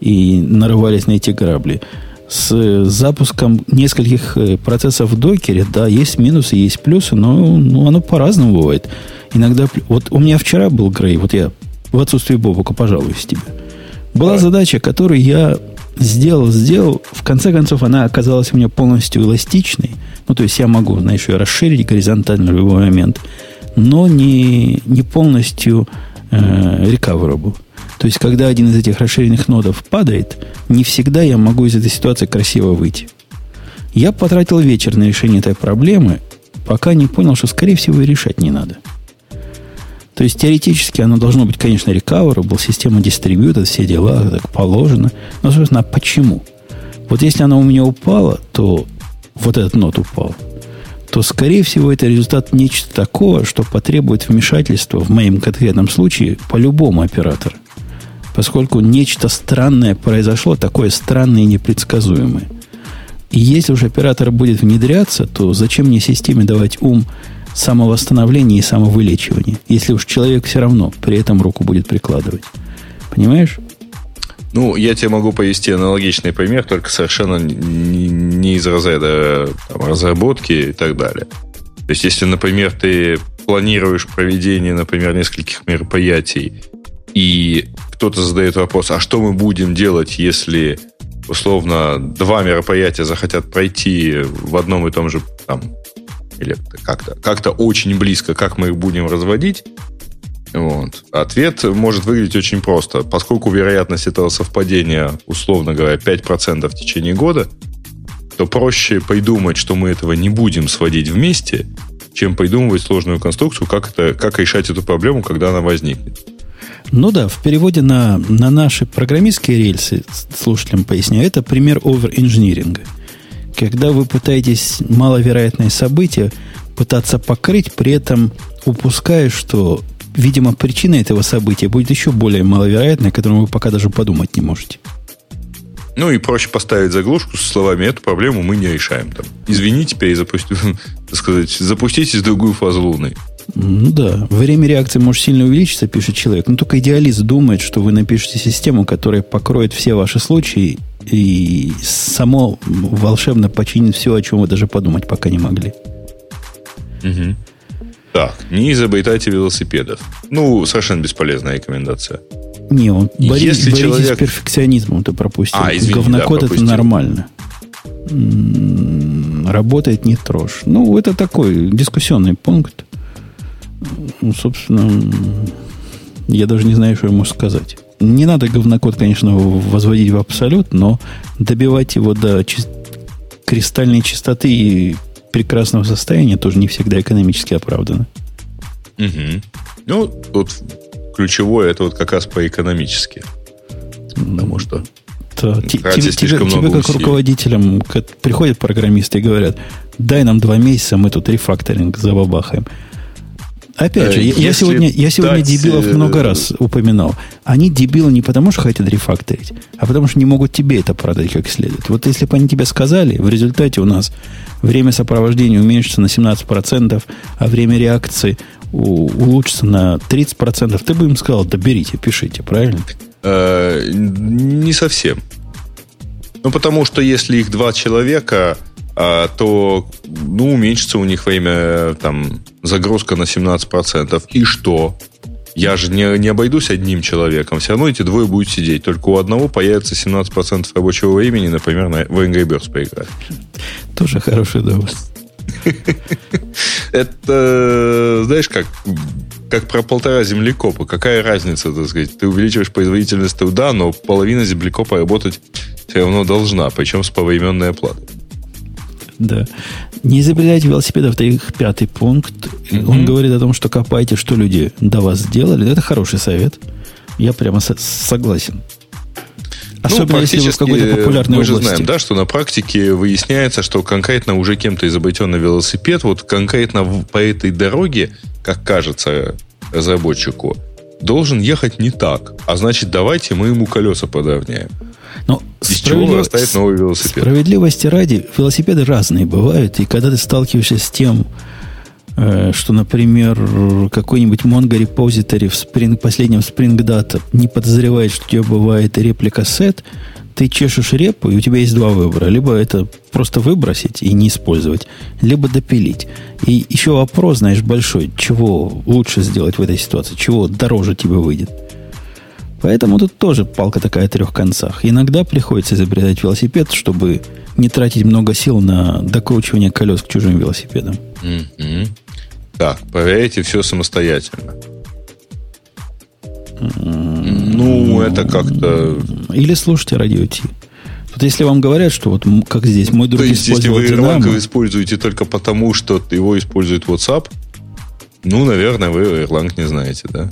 И нарывались на эти грабли. С запуском нескольких э, процессов в докере, да, есть минусы, есть плюсы, но ну, оно по-разному бывает. Иногда... Вот у меня вчера был Грей, вот я в отсутствие Бобука пожалуюсь тебе. Была Давай. задача, которую я сделал, сделал. В конце концов, она оказалась у меня полностью эластичной. Ну, то есть я могу, знаешь, ее расширить горизонтально в любой момент, но не, не полностью э, recoverable. То есть, когда один из этих расширенных нодов падает, не всегда я могу из этой ситуации красиво выйти. Я потратил вечер на решение этой проблемы, пока не понял, что, скорее всего, и решать не надо. То есть, теоретически оно должно быть, конечно, recoverable, система дистрибьютор, все дела, так положено. Но, собственно, почему? Вот если она у меня упала, то вот этот нот упал, то, скорее всего, это результат нечто такого, что потребует вмешательства, в моем конкретном случае, по любому оператору поскольку нечто странное произошло, такое странное и непредсказуемое. И если уж оператор будет внедряться, то зачем мне системе давать ум самовосстановления и самовылечивания, если уж человек все равно при этом руку будет прикладывать? Понимаешь? Ну, я тебе могу повести аналогичный пример, только совершенно не из разряда там, разработки и так далее. То есть, если, например, ты планируешь проведение, например, нескольких мероприятий, и кто-то задает вопрос, а что мы будем делать, если условно два мероприятия захотят пройти в одном и том же там или как-то как очень близко, как мы их будем разводить, вот. Ответ может выглядеть очень просто. Поскольку вероятность этого совпадения, условно говоря, 5% в течение года, то проще придумать, что мы этого не будем сводить вместе, чем придумывать сложную конструкцию, как, это, как решать эту проблему, когда она возникнет. Ну да, в переводе на, на наши программистские рельсы, слушателям поясняю, это пример овер-инжиниринга. Когда вы пытаетесь маловероятное событие пытаться покрыть, при этом упуская, что, видимо, причина этого события будет еще более маловероятной, о котором вы пока даже подумать не можете. Ну и проще поставить заглушку со словами «эту проблему мы не решаем». Там, Извините, перезапусти, сказать, запустите другую фазу Луны. Ну да, время реакции может сильно увеличиться, пишет человек. Но только идеалист думает, что вы напишете систему, которая покроет все ваши случаи и само волшебно починит все, о чем вы даже подумать пока не могли. Угу. Так, не изобретайте велосипедов. Ну, совершенно бесполезная рекомендация. Не, он борис, Если боритесь человек... с перфекционизмом, ты пропустил. А, извини, Говнокод да, это нормально. Работает не трожь. Ну, это такой дискуссионный пункт. Ну, собственно, я даже не знаю, что ему сказать. Не надо говнокод, конечно, возводить в абсолют, но добивать его до чис- кристальной чистоты и прекрасного состояния тоже не всегда экономически оправдано. Угу. Ну, тут ключевое это вот как раз по-экономически. Потому что да, тебе, тебе, тебе как руководителям приходят программисты и говорят, дай нам два месяца, мы тут рефакторинг забабахаем. Опять же, я сегодня, я сегодня дать... дебилов э, много раз упоминал. Они дебилы не потому, что хотят рефакторить, а потому, что не могут тебе это продать как следует. Вот если бы они тебе сказали, в результате у нас время сопровождения уменьшится на 17%, а время реакции улучшится на 30%, ты бы им сказал, да берите, пишите, правильно? Э, не совсем. Ну, потому что если их два человека, то ну, уменьшится у них время там, загрузка на 17%. И что? Я же не, не обойдусь одним человеком. Все равно эти двое будут сидеть. Только у одного появится 17% рабочего времени, например, на, в Angry Birds поиграть. Тоже хороший довод. Это, знаешь, как как про полтора землекопа. Какая разница, так сказать? Ты увеличиваешь производительность труда, но половина землекопа работать все равно должна, причем с повременной оплатой. Да. Не изобретайте велосипедов, это их пятый пункт. Mm-hmm. Он говорит о том, что копайте, что люди до вас сделали. Это хороший совет. Я прямо со- согласен. Особенно ну, если вы в какой-то популярной мы области. же знаем, да, что на практике выясняется, что конкретно уже кем-то изобретенный велосипед, вот конкретно по этой дороге, как кажется разработчику, должен ехать не так. А значит, давайте мы ему колеса подровняем. Но Из чего ставить новый велосипед? Справедливости ради, велосипеды разные бывают. И когда ты сталкиваешься с тем, Э, что, например, какой-нибудь Mongo репозиторий в Spring, последнем Spring Data не подозревает, что у тебя бывает реплика сет, ты чешешь репу, и у тебя есть два выбора. Либо это просто выбросить и не использовать, либо допилить. И еще вопрос, знаешь, большой, чего лучше сделать в этой ситуации, чего дороже тебе выйдет. Поэтому тут тоже палка такая о трех концах. Иногда приходится изобретать велосипед, чтобы не тратить много сил на докручивание колес к чужим велосипедам. Mm-hmm. Так, проверяйте все самостоятельно. Ну, это как-то... Или слушайте радио Ти. Вот если вам говорят, что вот как здесь мой друг То есть, если вы Erlang Dynamo, используете только потому, что его использует WhatsApp, ну, наверное, вы Erlang не знаете, да?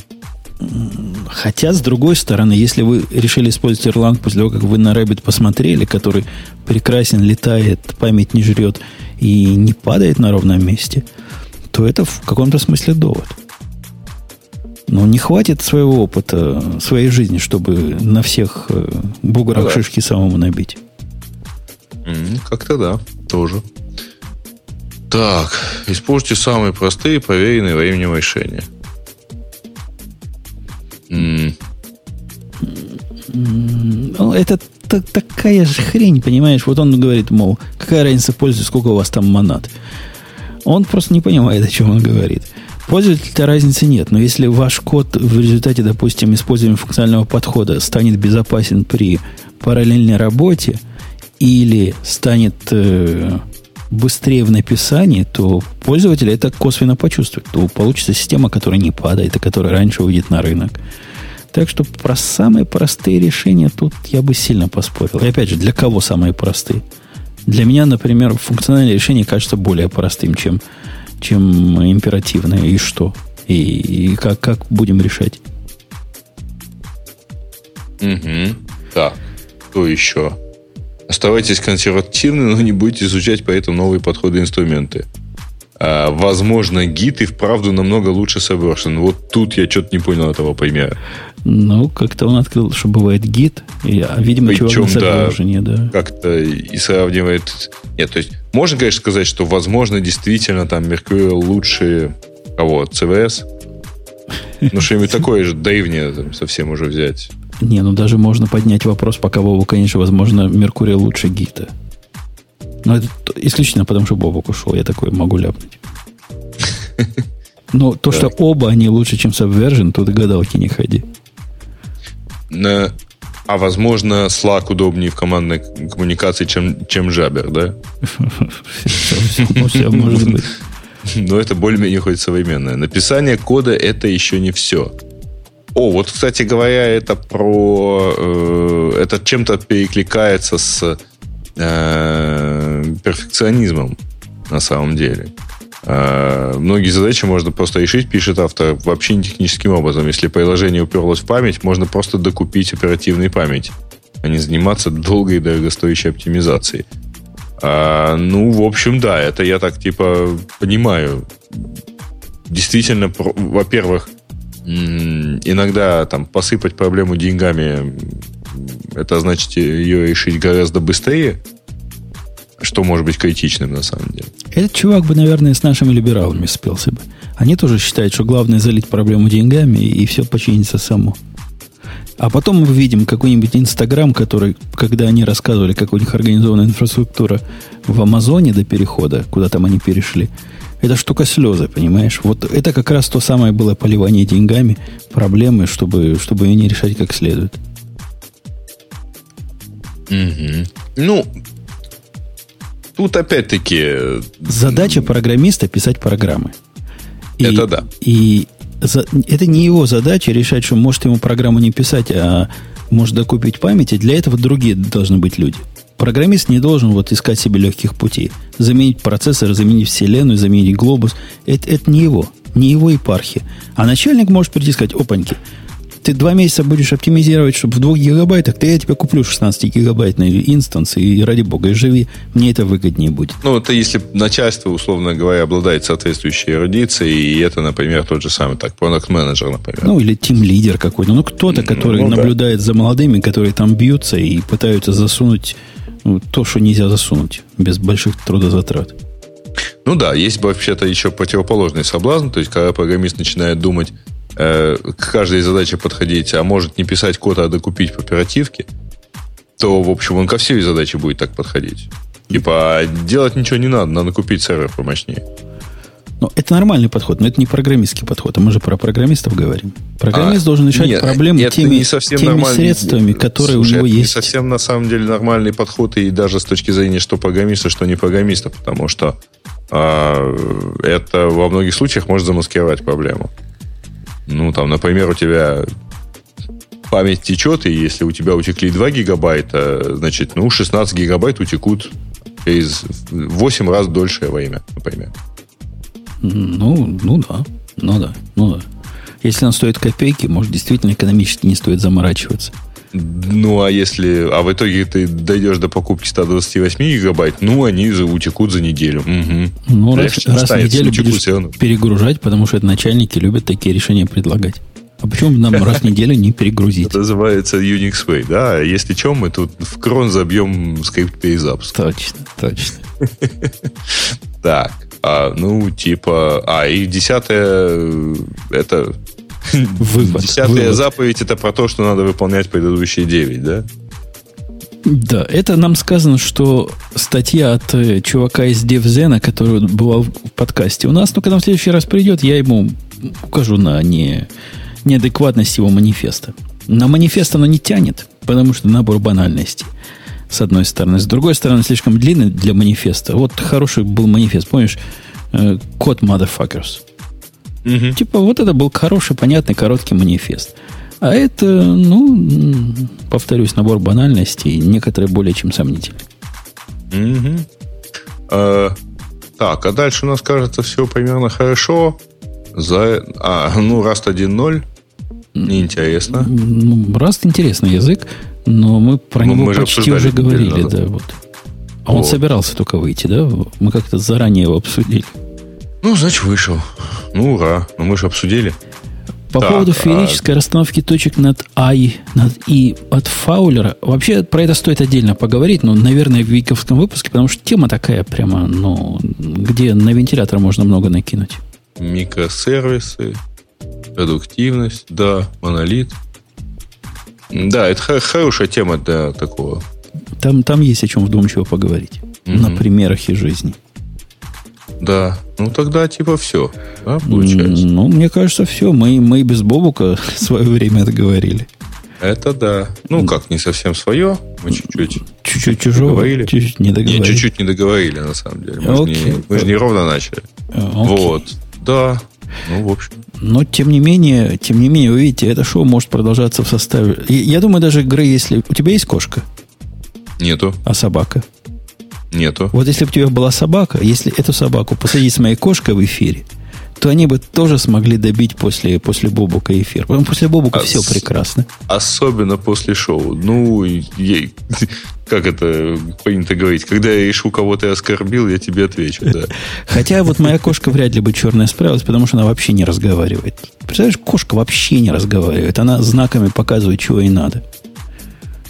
Хотя, с другой стороны, если вы решили использовать Erlang после того, как вы на Rabbit посмотрели, который прекрасен, летает, память не жрет и не падает на ровном месте, то это в каком-то смысле довод. Но не хватит своего опыта, своей жизни, чтобы на всех э, буграх да. шишки самому набить. Как-то да, тоже. Так, используйте самые простые, проверенные временем решения. Ну, это такая же хрень, понимаешь? Вот он говорит, мол, какая разница пользы, сколько у вас там монат. Он просто не понимает, о чем он говорит. Пользователя разницы нет, но если ваш код в результате, допустим, использования функционального подхода станет безопасен при параллельной работе или станет э, быстрее в написании, то пользователь это косвенно почувствует. То получится система, которая не падает, и которая раньше выйдет на рынок. Так что про самые простые решения тут я бы сильно поспорил. И опять же, для кого самые простые? Для меня, например, функциональное решение кажется более простым, чем, чем императивное. И что? И, и как, как будем решать? Угу. Так, что еще? Оставайтесь консервативны, но не будете изучать поэтому новые подходы и инструменты. А, возможно, гид и вправду намного лучше Subversion. Вот тут я что-то не понял этого примера. Ну, как-то он открыл, что бывает гид, и, а, видимо, Причем, чувак на да, да. Как-то и сравнивает... Нет, то есть, можно, конечно, сказать, что, возможно, действительно там Mercurial лучше кого? CVS? Ну, что-нибудь такое же древнее там, совсем уже взять. Не, ну даже можно поднять вопрос, пока Бобу, конечно, возможно, Меркурий лучше Гита. Но это исключительно потому, что Бобок ушел. Я такой могу ляпнуть. Но то, что оба они лучше, чем Subversion, тут гадалки не ходи. А возможно, Slack удобнее в командной коммуникации, чем, чем Jabber, да? Все может быть. Но это более-менее хоть современное. Написание кода это еще не все. О, вот, кстати говоря, это про... Э, это чем-то перекликается с перфекционизмом на самом деле. Э, многие задачи можно просто решить, пишет автор, вообще не техническим образом. Если приложение уперлось в память, можно просто докупить оперативной память, а не заниматься долгой и дорогостоящей оптимизацией. А, ну, в общем, да, это я так типа понимаю. Действительно, во-первых, иногда там посыпать проблему деньгами, это значит ее решить гораздо быстрее, что может быть критичным на самом деле. Этот чувак бы, наверное, с нашими либералами спелся бы. Они тоже считают, что главное залить проблему деньгами, и все починится само. А потом мы видим какой-нибудь Инстаграм, который, когда они рассказывали, как у них организована инфраструктура в Амазоне до перехода, куда там они перешли, это штука слезы, понимаешь? Вот это как раз то самое было поливание деньгами, проблемы, чтобы, чтобы ее не решать как следует. Угу. Ну, тут опять-таки... Задача программиста писать программы. И, это да. И за, это не его задача решать, что может ему программу не писать, а может докупить памяти. Для этого другие должны быть люди. Программист не должен вот искать себе легких путей. Заменить процессор, заменить вселенную, заменить глобус. Это, это не его. Не его епархия. А начальник может прийти и сказать, опаньки, ты два месяца будешь оптимизировать, чтобы в двух гигабайтах, то я тебе куплю 16 гигабайтный инстанс, и ради бога, и живи, мне это выгоднее будет. Ну, это если начальство, условно говоря, обладает соответствующей эрудицией, и это, например, тот же самый, так, продукт менеджер например. Ну, или тим-лидер какой-то. Ну, кто-то, который ну, наблюдает да. за молодыми, которые там бьются и пытаются засунуть ну, то, что нельзя засунуть без больших трудозатрат. Ну да, есть вообще-то еще противоположный соблазн, то есть когда программист начинает думать, э, к каждой задаче подходить, а может не писать код, а докупить по оперативке, то, в общем, он ко всей задаче будет так подходить. Типа, делать ничего не надо, надо купить сервер помощнее. Ну, это нормальный подход, но это не программистский подход, а мы же про программистов говорим. Программист а, должен решать нет, проблемы теми, не совсем теми средствами, которые Слушай, у него это есть. не совсем на самом деле нормальный подход, и даже с точки зрения, что программиста, что не программиста, потому что а, это во многих случаях может замаскировать проблему. Ну, там, например, у тебя память течет, и если у тебя утекли 2 гигабайта, значит, ну, 16 гигабайт утекут через 8 раз дольшее время, например. Ну, ну да. Ну да. Ну да. Если он стоит копейки, может, действительно экономически не стоит заморачиваться. Ну, а если... А в итоге ты дойдешь до покупки 128 гигабайт, ну, они утекут за неделю. Угу. Ну, раз, раз в неделю будешь перегружать, потому что это начальники любят такие решения предлагать. А почему нам раз в неделю не перегрузить? Это называется Unix Way, да? Если чем, мы тут в крон забьем скрипт перезапуск. Точно, точно. Так, а, ну, типа... А, и десятое... Это... Вывод, Десятая вывод. заповедь это про то, что надо выполнять предыдущие девять, да? Да, это нам сказано, что статья от э, чувака из DevZen, который была в подкасте у нас, но когда он в следующий раз придет, я ему укажу на не, неадекватность его манифеста. На манифест оно не тянет, потому что набор банальностей с одной стороны. С другой стороны, слишком длинный для манифеста. Вот хороший был манифест, помнишь? Э, код Motherfuckers. Угу. Типа, вот это был хороший, понятный, короткий манифест. А это, ну, повторюсь, набор банальностей, некоторые более чем сомнительные. Угу. А, так, а дальше у нас, кажется, все примерно хорошо. За, а, ну, Rust 1.0. Неинтересно. Ну, Rust интересный язык. Но мы про ну, него мы почти уже говорили, да, вот. А вот. он собирался только выйти, да? Мы как-то заранее его обсудили. Ну, значит, вышел. Ну, ура. Ну, мы же обсудили. По так, поводу феерической а... расстановки точек над I, над И от Фаулера, вообще про это стоит отдельно поговорить, но, наверное, в виковском выпуске, потому что тема такая прямо, ну, где на вентилятор можно много накинуть. Микросервисы, продуктивность, да, монолит – да, это хорошая тема для такого. Там, там есть о чем вдумчиво поговорить. Mm-hmm. На примерах из жизни. Да. Ну тогда типа все, да, получается? Ну, мне кажется, все. Мы, мы без Бобука в свое время это говорили. Это да. Ну, как, не совсем свое. Мы чуть-чуть... Чуть-чуть чужого. Договорили. Чуть-чуть не договорили. Не, чуть-чуть не договорили, на самом деле. Мы, okay. же, не, мы же не ровно начали. Okay. Вот. Да. Ну, в общем. Но, тем не менее, тем не менее, вы видите, это шоу может продолжаться в составе... Я думаю, даже игры, если... У тебя есть кошка? Нету. А собака? Нету. Вот если бы у тебя была собака, если эту собаку посадить с моей кошкой в эфире, то они бы тоже смогли добить после, после Бобука эфир. Потом после Бобука Ос- все прекрасно. Особенно после шоу. Ну, ей, как это принято говорить, когда я решу, кого ты оскорбил, я тебе отвечу, да. Хотя вот моя кошка вряд ли бы черная справилась, потому что она вообще не разговаривает. Представляешь, кошка вообще не разговаривает. Она знаками показывает, чего ей надо.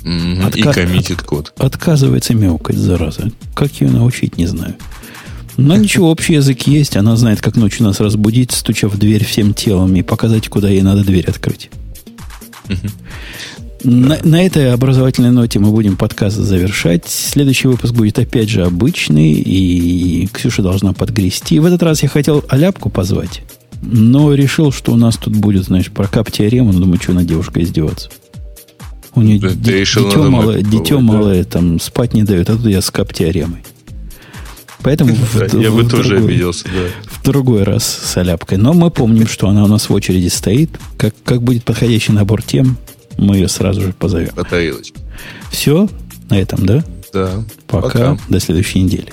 Mm-hmm. Отка- и коммитит код. Отказывается мяукать, зараза. Как ее научить, не знаю. Но ничего, общий язык есть. Она знает, как ночью нас разбудить, стуча в дверь всем телом и показать, куда ей надо дверь открыть. На, на этой образовательной ноте мы будем подкаст завершать. Следующий выпуск будет опять же обычный, и Ксюша должна подгрести. В этот раз я хотел Аляпку позвать, но решил, что у нас тут будет, знаешь, про кап-теорему, но думаю, что на девушка издеваться. У нее Ты ди- дитё, малое, дитё малое там спать не дает, а тут я с кап-теоремой. Поэтому я бы тоже обиделся, да. В другой раз с Аляпкой. Но мы помним, что она у нас в очереди стоит. Как, как будет подходящий набор тем, мы ее сразу же позовем. По тарелочке. Все на этом, да? Да. Пока. Пока. До следующей недели.